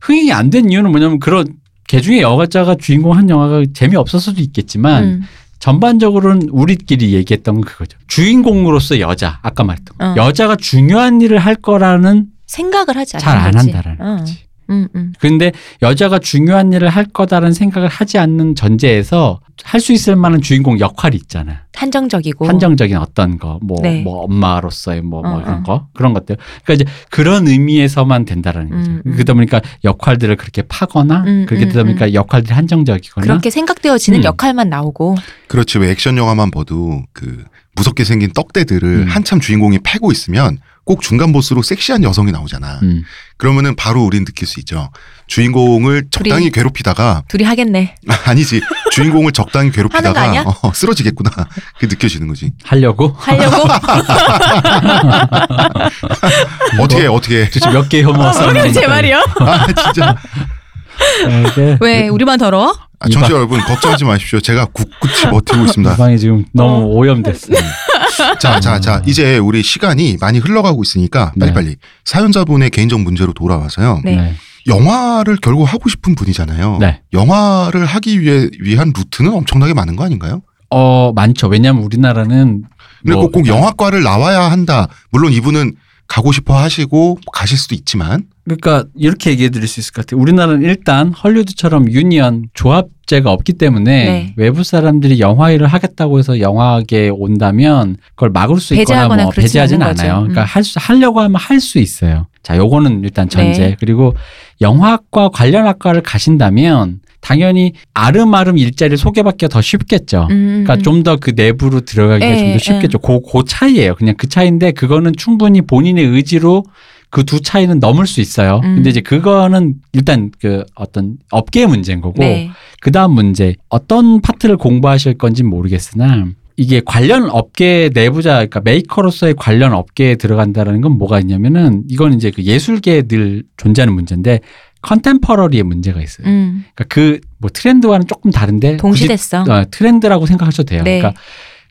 흥행이 안 된 이유는 뭐냐면 그런 개 중에 여자가 주인공 한 영화가 재미없을 수도 있겠지만 음. 전반적으로는 우리끼리 얘기했던 건 그거죠. 주인공으로서 여자, 아까 말했던 거. 어. 여자가 중요한 일을 할 거라는 생각을 하지 잘 안. 한다라는 어. 거지. 음, 음. 근데 여자가 중요한 일을 할 거다라는 생각을 하지 않는 전제에서 할 수 있을 만한 주인공 역할이 있잖아. 한정적이고. 한정적인 어떤 거, 뭐, 네. 뭐 엄마로서의 뭐, 뭐 어, 그런 어. 거, 그런 것들. 그러니까 이제 그런 의미에서만 된다라는 거죠. 음, 음. 그러다 보니까 역할들을 그렇게 파거나 음, 그렇게 음, 되다 보니까 역할들이 한정적이거나. 그렇게 생각되어지는 음. 역할만 나오고. 그렇지 왜 액션 영화만 봐도 그 무섭게 생긴 떡대들을 음. 한참 주인공이 패고 있으면 꼭 중간 보스로 섹시한 여성이 나오잖아. 음. 그러면은 바로 우린 느낄 수 있죠. 주인공을 적당히 괴롭히다가 둘이 하겠네. [laughs] 아니지 주인공을 적당히 [laughs] 괴롭히다가? 어, 쓰러지겠구나 그 느껴지는 거지. 하려고? 하려고? [laughs] 어떻게 해, 어떻게 해. 도대체 몇개 혐오 싸우는 제 말이요? 아 진짜 이게 왜 우리만 더러워? 아, 청취자 여러분 걱정하지 마십시오. 제가 굳굳이 버티고 이 있습니다. 방이 지금 너무 어. 오염됐어. [laughs] 자, 자, 자, 이제 우리 시간이 많이 흘러가고 있으니까 네. 빨리빨리 사연자분의 개인적 문제로 돌아와서요. 네. 영화를 결국 하고 싶은 분이잖아요. 네. 영화를 하기 위해 위한 루트는 엄청나게 많은 거 아닌가요? 어, 많죠. 왜냐하면 우리나라는 근데 뭐 꼭, 꼭 영화과를 나와야 한다. 물론 이분은 가고 싶어 하시고 가실 수도 있지만 그러니까 이렇게 얘기해 드릴 수 있을 것 같아요. 우리나라는 일단 헐리우드처럼 유니언 조합제가 없기 때문에 네. 외부 사람들이 영화 일을 하겠다고 해서 영화계에 온다면 그걸 막을 수 있거나 배제하거나 뭐 배제하진. 않아요. 그러니까 음. 할 수, 하려고 하면 할 수 있어요. 자, 요거는 일단 전제. 네. 그리고 영화과 관련 학과를 가신다면 당연히 알음알음 일자리를 소개받기가 더 쉽겠죠. 음, 그러니까 음. 좀더 그 내부로 들어가기가 예, 좀더 쉽겠죠. 그, 그 차이예요. 그냥 그 차이인데 그거는 충분히 본인의 의지로 그두 차이는 넘을 수 있어요. 음. 근데 이제 그거는 일단 그 어떤 업계의 문제인 거고 네. 그 다음 문제 어떤 파트를 공부하실 건지 는 모르겠으나 이게 관련 업계 내부자 그러니까 메이커로서의 관련 업계에 들어간다라는 건 뭐가 있냐면은 이건 이제 그 예술계에 늘 존재하는 문제인데 컨템퍼러리의 문제가 있어요. 음. 그러니까 그 뭐 트렌드와는 조금 다른데 동시됐어. 어, 트렌드라고 생각하셔도 돼요. 네. 그러니까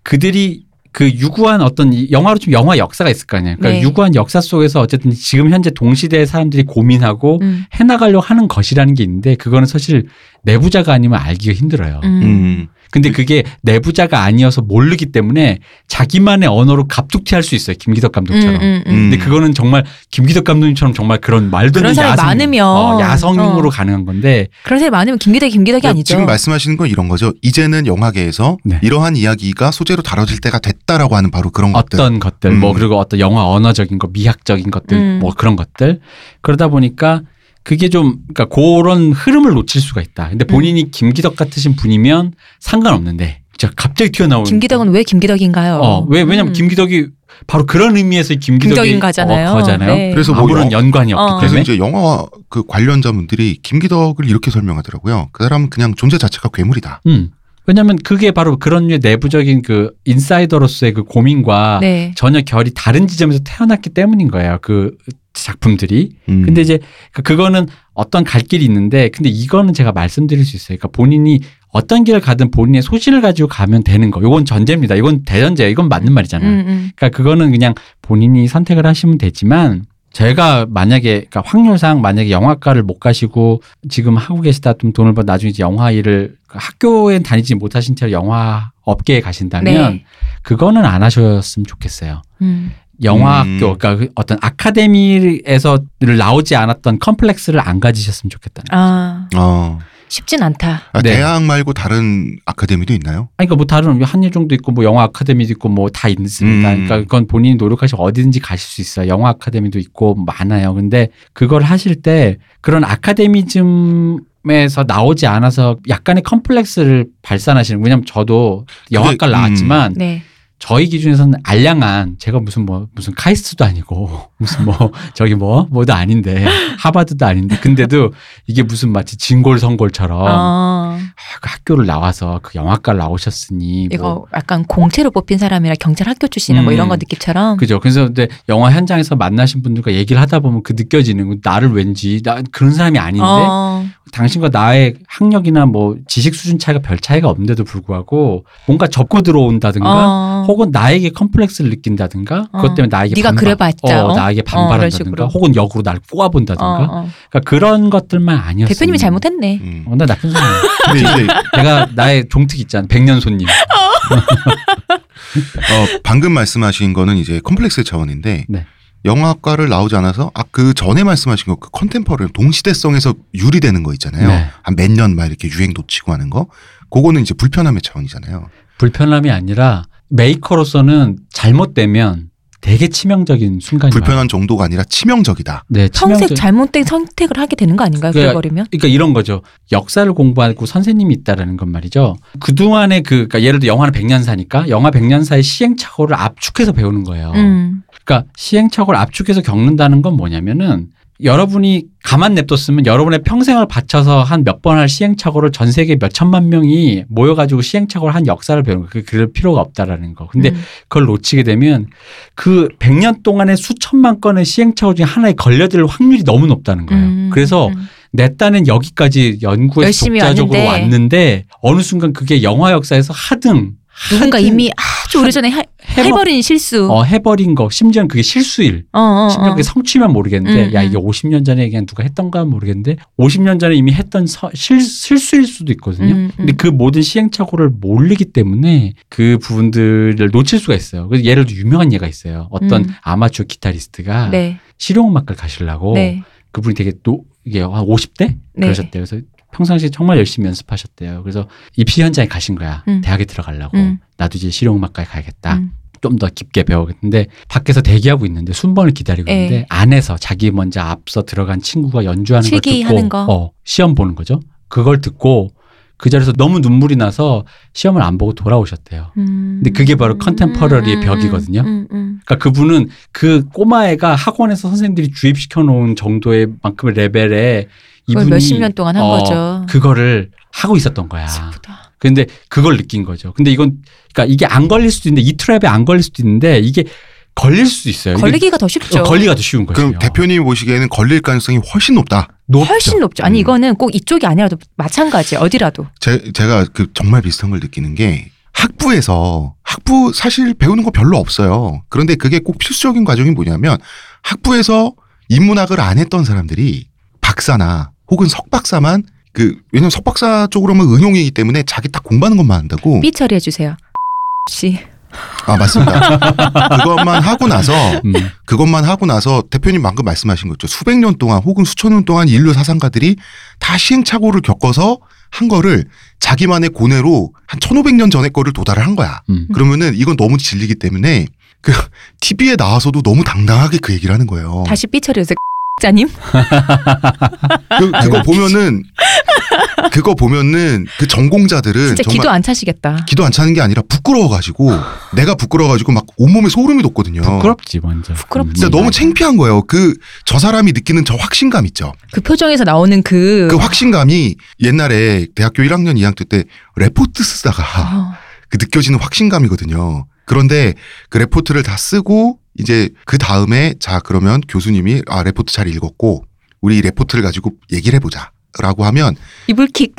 그들이 그 유구한 어떤 이 영화로 좀 영화 역사가 있을 거 아니에요. 그러니까 네. 유구한 역사 속에서 어쨌든 지금 현재 동시대의 사람들이 고민하고 음. 해나가려고 하는 것이라는 게 있는데 그거는 사실 내부자가 아니면 알기가 힘들어요. 음. 음. 근데 그게 내부자가 아니어서 모르기 때문에 자기만의 언어로 갑툭튀할 수 있어요. 김기덕 감독처럼. 음, 음, 음. 음. 근데 그거는 정말 김기덕 감독님처럼 정말 그런 말도 안 되는 야성, 많으면. 어, 야성용으로 어. 가능한 건데 그런 사람이 많으면 김기덕이 김기덕이 아니죠. 지금 말씀하시는 건 이런 거죠. 이제는 영화계에서 네. 이러한 이야기가 소재로 다뤄질 때가 됐다라고 하는 바로 그런 것들. 어떤 것들 음. 뭐 그리고 어떤 영화 언어적인 거 미학적인 것들 음. 뭐 그런 것들 그러다 보니까 그게 좀 그러니까 그런 흐름을 놓칠 수가 있다. 근데 본인이 음. 김기덕 같으신 분이면 상관없는데 진짜 갑자기 튀어나오는 김기덕은 왜 김기덕인가요? 어, 왜 왜냐면 음. 김기덕이 바로 그런 의미에서 김기덕이 김기덕인가잖아요. 어, 거잖아요. 네. 그래서 뭐 아무런 영- 연관이 어. 없기 그래서 때문에 이제 영화 그 관련자분들이 김기덕을 이렇게 설명하더라고요. 그 사람은 그냥 존재 자체가 괴물이다. 음. 왜냐면 그게 바로 그런 류의 내부적인 그 인사이더로서의 그 고민과 네. 전혀 결이 다른 지점에서 태어났기 때문인 거예요. 그 작품들이. 음. 근데 이제 그- 그거는 어떤 갈 길이 있는데 근데 이거는 제가 말씀드릴 수 있어요. 그러니까 본인이 어떤 길을 가든 본인의 소신을 가지고 가면 되는 거. 이건 전제입니다. 이건 대전제예요. 이건 맞는 말이잖아요. 음, 음. 그러니까 그거는 그냥 본인이 선택을 하시면 되지만 제가 만약에 그러니까 확률상 만약에 영화과를 못 가시고 지금 하고 계시다 좀 돈을 벌 나중에 이제 영화 일을 그 학교에 다니지 못하신 채로 영화 업계에 가신다면 네. 그거는 안 하셨으면 좋겠어요. 음. 영화학교 음. 그러니까 그 어떤 아카데미에서 나오지 않았던 컴플렉스를 안 가지셨으면 좋겠다는. 아 어. 쉽진 않다. 아, 네. 대학 말고 다른 아카데미도 있나요? 아니, 그러니까 뭐 다른 한예종도 있고 뭐 영화 아카데미도 있고 뭐 다 있습니다. 음. 그러니까 그건 본인이 노력하시면 어디든지 가실 수 있어요. 영화 아카데미도 있고 많아요. 근데 그걸 하실 때 그런 아카데미즘 에서 나오지 않아서 약간의 컴플렉스를 발산하시는. 왜냐면 저도 영화과를 음. 나왔지만 네. 저희 기준에서는 알량한 제가 무슨 뭐 무슨 카이스트도 아니고 [laughs] 무슨 뭐 저기 뭐 뭐도 아닌데 하버드도 아닌데 근데도 이게 무슨 마치 진골성골처럼 어. 아, 그 학교를 나와서 그 영화과를 나오셨으니 이거 뭐 약간 공채로 뽑힌 사람이라 경찰 학교 출신이나 뭐 음. 이런 거 느낌처럼. 그죠. 그래서 근데 영화 현장에서 만나신 분들과 얘기를 하다 보면 그 느껴지는 거, 나를 왠지 나 그런 사람이 아닌데 어. 당신과 나의 학력이나 뭐 지식 수준 차이가 별 차이가 없는데도 불구하고 뭔가 접고 들어온다든가 어. 혹은 나에게 컴플렉스를 느낀다든가 어. 그것 때문에 나에게 네가 반발, 그래봤자, 어, 어? 나에게 어, 반발한다든가. 혹은 역으로 나를 꼬아본다든가 어, 어. 그러니까 그런 것들만 아니었어. 대표님이 잘못했네. 음. 어, 나 나쁜 사람. [laughs] 근데 이제 내가 나의 종특 있잖아. 백년 손님. 어, 방금 말씀하신 거는 이제 컴플렉스 차원인데 네. 영화학과를 나오지 않아서 아 그 전에 말씀하신 거 그 contemporary 동시대성에서 유리되는 거 있잖아요. 네. 한몇 년 막 이렇게 유행 놓치고 하는 거. 그거는 이제 불편함의 차원이잖아요. 불편함이 아니라 메이커로서는 잘못되면 되게 치명적인 순간이 와요. 불편한 정도가 아니라 치명적이다. 네, 평생 치명적- 잘못된 선택을 하게 되는 거 아닌가요? 그러니까 그래버리면? 그러니까 이런 거죠. 역사를 공부하고 선생님이 있다라는 건 말이죠. 그동안의 그, 그러니까 예를 들어 영화는 백년사니까 영화 백년사의 시행착오를 압축해서 배우는 거예요. 음. 그러니까 시행착오를 압축해서 겪는다는 건 뭐냐면은 여러분이 가만 냅뒀으면 여러분의 평생을 바쳐서 한 몇 번 할 시행착오를 전 세계 몇 천만 명이 모여가지고 시행착오를 한 역사를 배우는 거. 그럴 필요가 없다라는 거. 근데 음. 그걸 놓치게 되면 그 100년 동안의 수천만 건의 시행착오 중에 하나에 걸려들 확률이 너무 높다는 거예요. 음. 그래서 음. 내 딴은 여기까지 열심히 독자적으로 왔는데. 왔는데 어느 순간 그게 영화 역사에서 하등 누군가 이미 아주 오래전에 해, 해버- 해버 린 실수. 어, 해버린 거 심지어는 그게 실수일 어, 어, 심지어 어. 그게 성취면 모르겠는데 음, 야 음. 이게 50년 전에 그냥 누가 했던가 모르겠는데 50년 전에 이미 했던 서- 실, 실수일 수도 있거든요. 음, 음. 근데 그 모든 시행착오를 모르기 때문에 그 부분들을 놓칠 수가 있어요. 그래서 예를 들어 유명한 예가 있어요. 어떤 음. 아마추어 기타리스트가 네. 실용음악을 가시려고 네. 그분이 되게 노 이게 한 50대 네. 그러셨대요. 그래서 평상시에 정말 열심히 연습하셨대요. 그래서 입시 현장에 가신 거야. 음. 대학에 들어가려고. 음. 나도 이제 실용음악과에 가야겠다. 음. 좀 더 깊게 배우겠는데 밖에서 대기하고 있는데 순번을 기다리고 예. 있는데 안에서 자기 먼저 앞서 들어간 친구가 연주하는 걸 듣고 거. 어, 시험 보는 거죠. 그걸 듣고 그 자리에서 너무 눈물이 나서 시험을 안 보고 돌아오셨대요. 음. 근데 그게 바로 contemporary의 벽이거든요. 음, 음. 그러니까 그분은 그 꼬마애가 학원에서 선생님들이 주입시켜 놓은 정도의 만큼의 레벨에 이분이 몇십 년 동안 한 어, 거죠. 그거를 하고 있었던 거야. 슬프다. 근데 그걸 느낀 거죠. 근데 이건 그러니까 이게 안 걸릴 수도 있는데 이 트랩에 안 걸릴 수도 있는데 이게 걸릴 수도 있어요. 걸리기가 더 쉽죠. 어, 걸리가 더 쉬운 거죠. 그럼 대표님이 보시기에는 걸릴 가능성이 훨씬 높다. 높죠. 훨씬 높죠. 아니 음. 이거는 꼭 이쪽이 아니라도 마찬가지예요. 어디라도. 제, 제가 그 정말 비슷한 걸 느끼는 게 학부에서 학부 사실 배우는 거 별로 없어요. 그런데 그게 꼭 필수적인 과정이 뭐냐면 학부에서 인문학을 안 했던 사람들이 박사나 혹은 석박사만 그 왜냐면 석박사 쪽으로만 응용이기 때문에 자기 딱 공부하는 것만 한다고. 삐 처리해 주세요. 씨. 아 맞습니다. [laughs] 그것만 하고 나서 음. 그것만 하고 나서 대표님 방금 말씀하신 거죠. 수백 년 동안 혹은 수천 년 동안 인류 사상가들이 다 시행착오를 겪어서 한 거를 자기만의 고뇌로 한 1500년 전의 거를 도달을 한 거야. 음. 그러면은 이건 너무 질리기 때문에 그 [laughs] TV에 나와서도 너무 당당하게 그 얘기를 하는 거예요. 다시 삐 처리해 주세요. 자님. [laughs] 그, 그거 보면은 그거 보면은 그 전공자들은 진짜 정말 기도 안 차시겠다. 기도 안 차는 게 아니라 부끄러워가지고 내가 부끄러워가지고 막 온몸에 소름이 돋거든요. 부끄럽지 완전. 부끄럽지. 진짜 너무 창피한 거예요. 그 저 사람이 느끼는 저 확신감 있죠. 그 표정에서 나오는 그. 그 확신감이 옛날에 대학교 1학년 2학년 때 레포트 쓰다가 어, 그 느껴지는 확신감이거든요. 그런데 그 레포트를 다 쓰고 이제 그 다음에 자 그러면 교수님이 아 레포트 잘 읽었고 우리 이 레포트를 가지고 얘기를 해보자라고 하면 이불킥.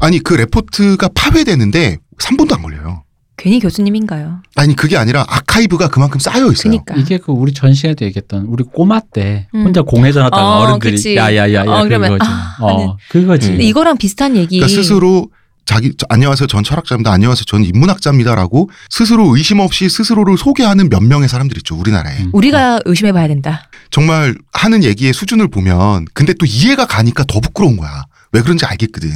아니 그 레포트가 파괴되는데 3분도 안 걸려요. 괜히 교수님인가요? 아니 그게 아니라 아카이브가 그만큼 쌓여 있어요. 그니까. 이게 그 우리 전 시간에도 얘기했던 우리 꼬마 때 음. 혼자 공회전 하다가 어, 어른들이 그치. 야야야야 어, 그러면 그거지. 아, 어 그거지. 음. 근데 이거랑 비슷한 얘기. 그러니까 스스로 자기 저- 안녕하세요 전 철학자입니다 안녕하세요 전 인문학자입니다라고 스스로 의심 없이 스스로를 소개하는 몇 명의 사람들 있죠 우리나라에 음. 우리가 의심해 봐야 된다. 정말 하는 얘기의 수준을 보면 근데 또 이해가 가니까 더 부끄러운 거야 왜 그런지 알겠거든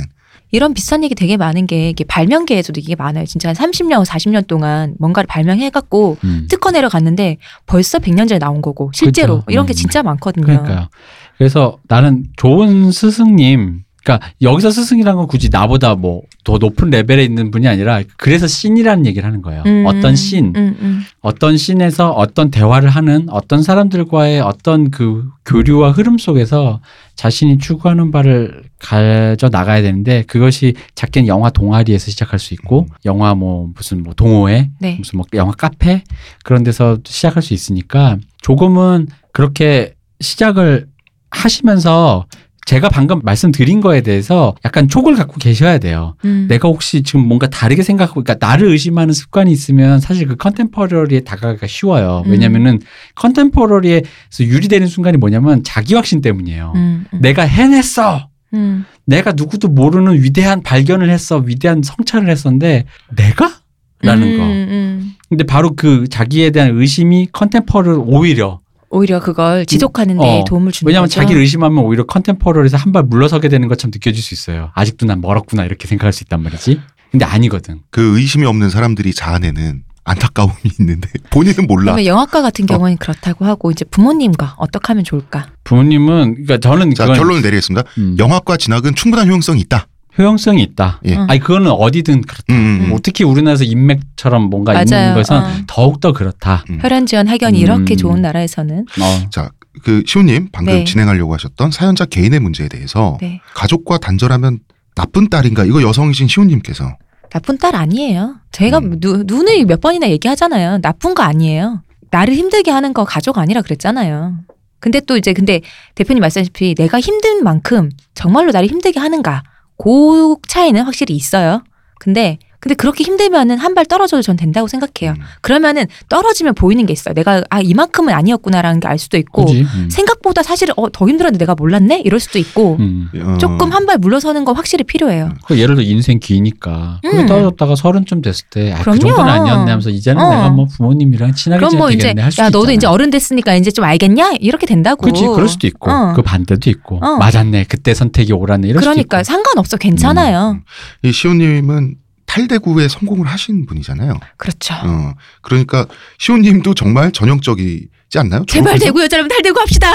이런 비슷한 얘기 되게 많은 게 이게 발명계에서도 이게 많아요. 진짜 한 30년, 40년 동안 뭔가를 발명해갖고 음. 특허 내려 갔는데 벌써 100년 전에 나온 거고 실제로 그렇죠. 이런 게 음. 진짜 많거든요. 그러니까요. 그래서 나는 좋은 스승님, 그러니까 여기서 스승이라는 건 굳이 나보다 뭐 더 높은 레벨에 있는 분이 아니라 그래서 신이라는 얘기를 하는 거예요. 음, 어떤 신, 음, 음. 어떤 신에서 어떤 대화를 하는 어떤 사람들과의 어떤 그 교류와 흐름 속에서 자신이 추구하는 바를 가져 나가야 되는데 그것이 작게는 영화 동아리에서 시작할 수 있고 영화 뭐 무슨 뭐 동호회 네. 무슨 뭐 영화 카페 그런 데서 시작할 수 있으니까 조금은 그렇게 시작을 하시면서 제가 방금 말씀드린 거에 대해서 약간 촉을 갖고 계셔야 돼요. 음. 내가 혹시 지금 뭔가 다르게 생각하고, 그러니까 나를 의심하는 습관이 있으면 사실 그 컨템퍼러리에 다가가기가 쉬워요. 음. 왜냐면은 컨템퍼러리에서 유리되는 순간이 뭐냐면 자기 확신 때문이에요. 음, 음. 내가 해냈어! 음. 내가 누구도 모르는 위대한 발견을 했어. 위대한 성찰을 했었는데, 내가? 라는 음, 거. 음. 근데 바로 그 자기에 대한 의심이 contemporary를 오히려 오히려 그걸 지속하는 데 어. 도움을 주는 왜냐하면 거죠. 자기를 의심하면 오히려 contemporary에서 한 발 물러서게 되는 것처럼 느껴질 수 있어요. 아직도 난 멀었구나 이렇게 생각할 수 있단 말이지. 근데 아니거든. 그 의심이 없는 사람들이 자아내는 안타까움이 있는데 [laughs] 본인은 몰라. 그러면 영화과 같은 어. 경우는 그렇다고 하고 이제 부모님과 어떻게 하면 좋을까? 부모님은 그러니까 저는 자 그건 결론을 내리겠습니다. 음, 영화과 진학은 충분한 효용성이 있다. 효용성이 있다. 예. 어. 아니 그거는 어디든 그렇다. 음, 음, 음. 뭐 특히 우리나라에서 인맥처럼 뭔가 있는 맞아요. 것은 어. 더욱 더 그렇다. 음. 혈연 지원 학연이 이렇게 음. 좋은 나라에서는 어. 자, 그 시호님 방금 네. 진행하려고 하셨던 사연자 개인의 문제에 대해서 네. 가족과 단절하면 나쁜 딸인가? 이거 여성이신 시호님께서 나쁜 딸 아니에요. 제가 음. 누, 눈을 몇 번이나 얘기하잖아요. 나쁜 거 아니에요. 나를 힘들게 하는 거 가족 아니라 그랬잖아요. 근데 또 이제 근데 대표님 말씀하셨다시피 내가 힘든 만큼 정말로 나를 힘들게 하는가 그 차이는 확실히 있어요. 근데 근데 그렇게 힘들면은 한 발 떨어져도 전 된다고 생각해요. 음. 그러면은 떨어지면 보이는 게 있어요. 내가 아 이만큼은 아니었구나라는 게 알 수도 있고 그지. 음. 생각보다 사실 어, 더 힘들었는데 내가 몰랐네 이럴 수도 있고 음. 어, 조금 한 발 물러서는 거 확실히 필요해요. 그 예를 들어 인생 기니까 음. 떨어졌다가 서른쯤 됐을 때 아, 그. 정도는 아니었네 하면서 이제는 어. 내가 뭐 부모님이랑 친하게 그럼 뭐 지내야 이제 되겠네 할 수도 야 너도 있잖아. 이제 어른 됐으니까 이제 좀 알겠냐 이렇게 된다고. 그렇지 그럴 수도 있고 어. 그 반대도 있고 어. 맞았네 그때 선택이 옳았네 이럴 그러니까 수도 상관없어 괜찮아요. 이 시호님은 탈대구에 성공을 하신 분이잖아요. 그렇죠. 어, 그러니까 시호님도 정말 전형적이지 않나요? 제발 졸업해서- 대구 여자라면 탈대구 합시다.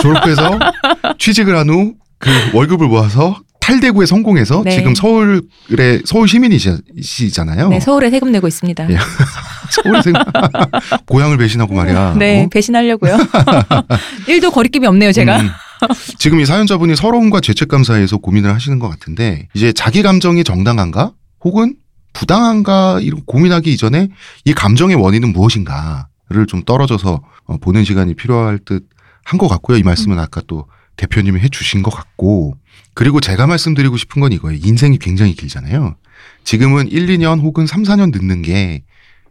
졸업해서 취직을 한 후 그 월급을 모아서 탈대구에 성공해서 네. 지금 서울의 서울 시민이시잖아요. 네 서울에 세금 내고 있습니다. 예. [laughs] 서울에 생 [laughs] 고향을 배신하고 말이야. 네 어? 배신하려고요. [laughs] 일도 거리낌이 없네요 제가. 음. 지금 이 사연자분이 서러움과 죄책감 사이에서 고민을 하시는 것 같은데 이제 자기 감정이 정당한가 혹은 부당한가 이런 고민하기 이전에 이 감정의 원인은 무엇인가를 좀 떨어져서 어, 보는 시간이 필요할 듯 한 것 같고요. 이 말씀은 아까 또 대표님이 해주신 것 같고 그리고 제가 말씀드리고 싶은 건 이거예요. 인생이 굉장히 길잖아요. 지금은 1, 2년 혹은 3, 4년 늦는 게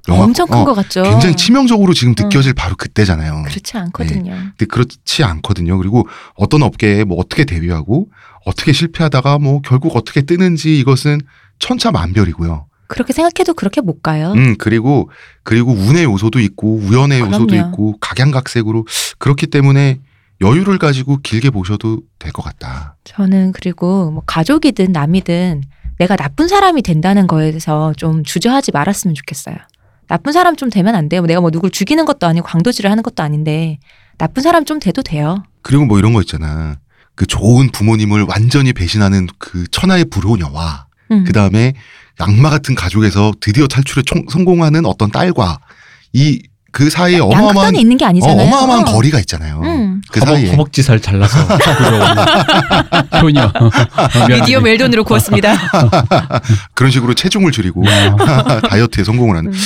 영화- 엄청 큰 어, 것 같죠. 굉장히 치명적으로 지금 느껴질 바로 그때잖아요. 그렇지 않거든요. 근데 그렇지 않거든요. 그리고 어떤 업계에 뭐 어떻게 데뷔하고 어떻게 실패하다가 뭐 결국 어떻게 뜨는지 이것은 천차만별이고요. 그렇게 생각해도 그렇게 못 가요. 음 그리고 그리고 운의 요소도 있고 우연의 요소도 그럼요. 있고 각양각색으로 그렇기 때문에 여유를 가지고 길게 보셔도 될 것 같다. 저는 그리고 뭐 가족이든 남이든 내가 나쁜 사람이 된다는 거에 대해서 좀 주저하지 말았으면 좋겠어요. 나쁜 사람 좀 되면 안 돼요. 내가 뭐 누굴 죽이는 것도 아니고 광도질을 하는 것도 아닌데 나쁜 사람 좀 돼도 돼요. 그리고 뭐 이런 거 있잖아. 그 좋은 부모님을 완전히 배신하는 그 천하의 불효녀와 음. 그 다음에 악마 같은 가족에서 드디어 탈출에 총- 성공하는 어떤 딸과 이 그 사이에 어마어마한 있는 게 어, 아니잖아요. 어 마어마한 어. 거리가 있잖아요. 음. 그 허벅, 사이에 허벅지살 잘라서 [laughs] 효녀 [laughs] 미디어 멜돈으로 구웠습니다. [laughs] 그런 식으로 체중을 줄이고 어. 다이어트에 성공을 하는 음.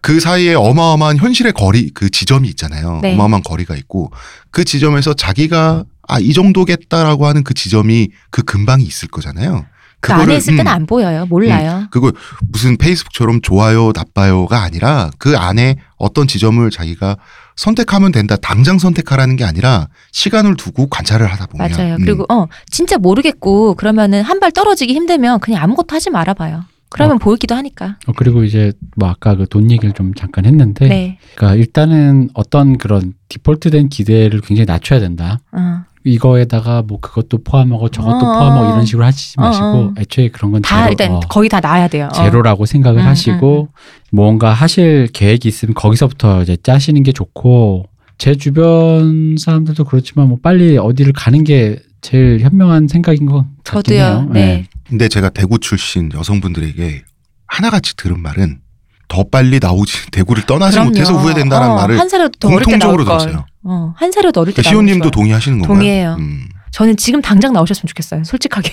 그 사이에 어마어마한 현실의 거리 그 지점이 있잖아요. 네. 어마어마한 거리가 있고 그 지점에서 자기가 아 이 정도겠다라고 하는 그 지점이 그 근방이 있을 거잖아요. 그 안에 있을 때는 음, 안 보여요. 몰라요. 그거 무슨 페이스북처럼 좋아요 나빠요가 아니라 그 안에 어떤 지점을 자기가 선택하면 된다. 당장 선택하라는 게 아니라 시간을 두고 관찰을 하다 보면 맞아요. 음. 그리고 어 진짜 모르겠고 그러면은 한 발 떨어지기 힘들면 그냥 아무것도 하지 말아 봐요. 그러면 보이기도 하니까. 어, 그리고 이제 뭐 아까 그 돈 얘기를 좀 잠깐 했는데 네. 그러니까 일단은 어떤 그런 디폴트된 기대를 굉장히 낮춰야 된다. 어. 이거에다가 뭐 그것도 포함하고 저것도 어, 포함하고 어. 이런 식으로 하시지 어, 마시고 어. 애초에 그런 건다 제로, 일단 어, 거의 다 나야 돼요. 어. 제로라고 생각을 음, 하시고 뭔가 하실 계획이 있으면 거기서부터 이제 짜시는 게 좋고 제 주변 사람들도 그렇지만 뭐 빨리 어디를 가는 게 제일 현명한 생각인 것 같긴 저도요. 해요. 네. 근데 제가 대구 출신 여성분들에게 하나같이 들은 말은 더 빨리 나오지 대구를 떠나지 그럼요. 못해서 후회된다는 어, 말을 공통적으로. 들었어요. 어, 한 살이라도 어릴 때 시호님도 걸. 동의하시는 건가요? 동의해요. 음. 저는 지금 당장 나오셨으면 좋겠어요. 솔직하게.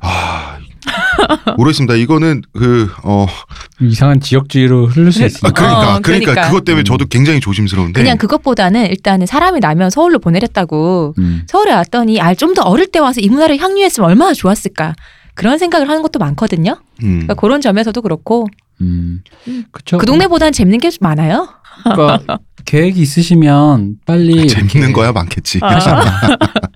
아 모르겠습니다. 이거는 그 어, 이상한 지역주의로 흐를 수 아, 있으니까. 그러니까, 어, 그러니까 그러니까. 그것 때문에 음. 저도 굉장히 조심스러운데 그냥 그것보다는 일단은 사람이 나면 서울로 보내랬다고 음. 서울에 왔더니 아 좀 더 어릴 때 와서 이 문화를 향유했으면 얼마나 좋았을까 그런 생각을 하는 것도 많거든요. 음. 그러니까 그런 점에서도 그렇고 음. 음. 그쵸. 그 동네보다는 재밌는 게좀 많아요. 그러니까 [laughs] 계획이 있으시면 빨리 아, 재밌는 이렇게 거야 많겠지. [laughs]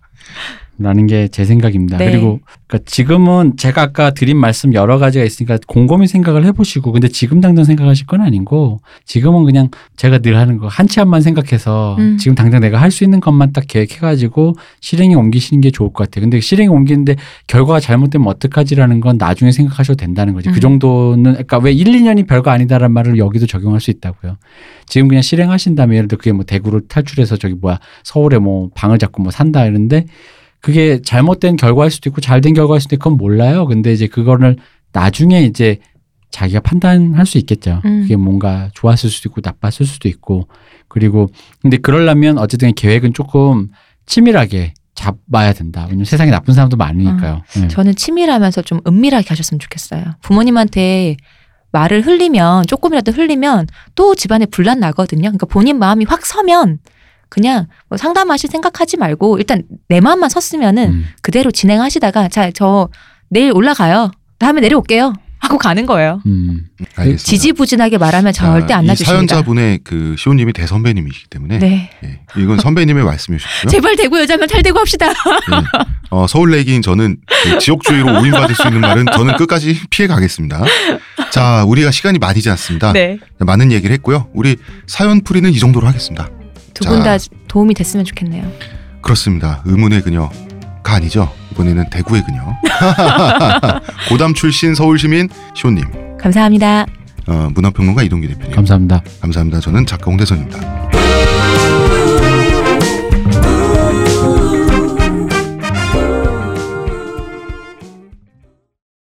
라는 게 제 생각입니다. 네. 그리고 그러니까 지금은 제가 아까 드린 말씀 여러 가지가 있으니까 곰곰이 생각을 해보시고 근데 지금 당장 생각하실 건 아니고 지금은 그냥 제가 늘 하는 거 한치 앞만 생각해서 음. 지금 당장 내가 할 수 있는 것만 딱 계획해가지고 실행에 옮기시는 게 좋을 것 같아요. 근데 실행에 옮기는데 결과가 잘못되면 어떡하지라는 건 나중에 생각하셔도 된다는 거지. 음. 그 정도는 그러니까 왜 1, 2년이 별거 아니다라는 말을 여기도 적용할 수 있다고요. 지금 그냥 실행하신다면 예를 들어 그게 뭐 대구를 탈출해서 저기 뭐야 서울에 뭐 방을 잡고 뭐 산다 이러는데 그게 잘못된 결과일 수도 있고 잘된 결과일 수도 있고 그건 몰라요. 근데 이제 그거를 나중에 이제 자기가 판단할 수 있겠죠. 음. 그게 뭔가 좋았을 수도 있고 나빴을 수도 있고 그리고 근데 그러려면 어쨌든 계획은 조금 치밀하게 잡아야 된다. 왜냐면 세상에 나쁜 사람도 많으니까요. 네. 저는 치밀하면서 좀 은밀하게 하셨으면 좋겠어요. 부모님한테 말을 흘리면 조금이라도 흘리면 또 집안에 분란 나거든요. 그러니까 본인 마음이 확 서면 그냥 뭐 상담하실 생각하지 말고 일단 내 마음만 섰으면은 음. 그대로 진행하시다가 자 저 내일 올라가요. 다음에 내려올게요. [laughs] 하고 가는 거예요. 음. 알겠습니다. 지지부진하게 말하면 절대 자, 안이 놔주십니다. 사연자분의 그 시호님이 대선배님이시기 때문에 네. 예, 이건 선배님의 말씀이셨고요. 제발 대구 여자면 탈대구 합시다. 예. 어, 서울 내기인 저는 그 지역주의로 오인받을 수 있는 말은 저는 끝까지 피해 가겠습니다. 자, 우리가 시간이 많이지 않습니다. 네. 많은 얘기를 했고요. 우리 사연 풀이는 이 정도로 하겠습니다. 두 분다 자. 도움이 됐으면 좋겠네요. 그렇습니다. 의문의 그녀 가 아니죠. 이번에는 대구의 그녀. [laughs] 고담 출신 서울시민 시호님, 감사합니다. 어, 문화평론가 이동규 대표님. 감사합니다. 감사합니다. 저는 작가 홍대선입니다.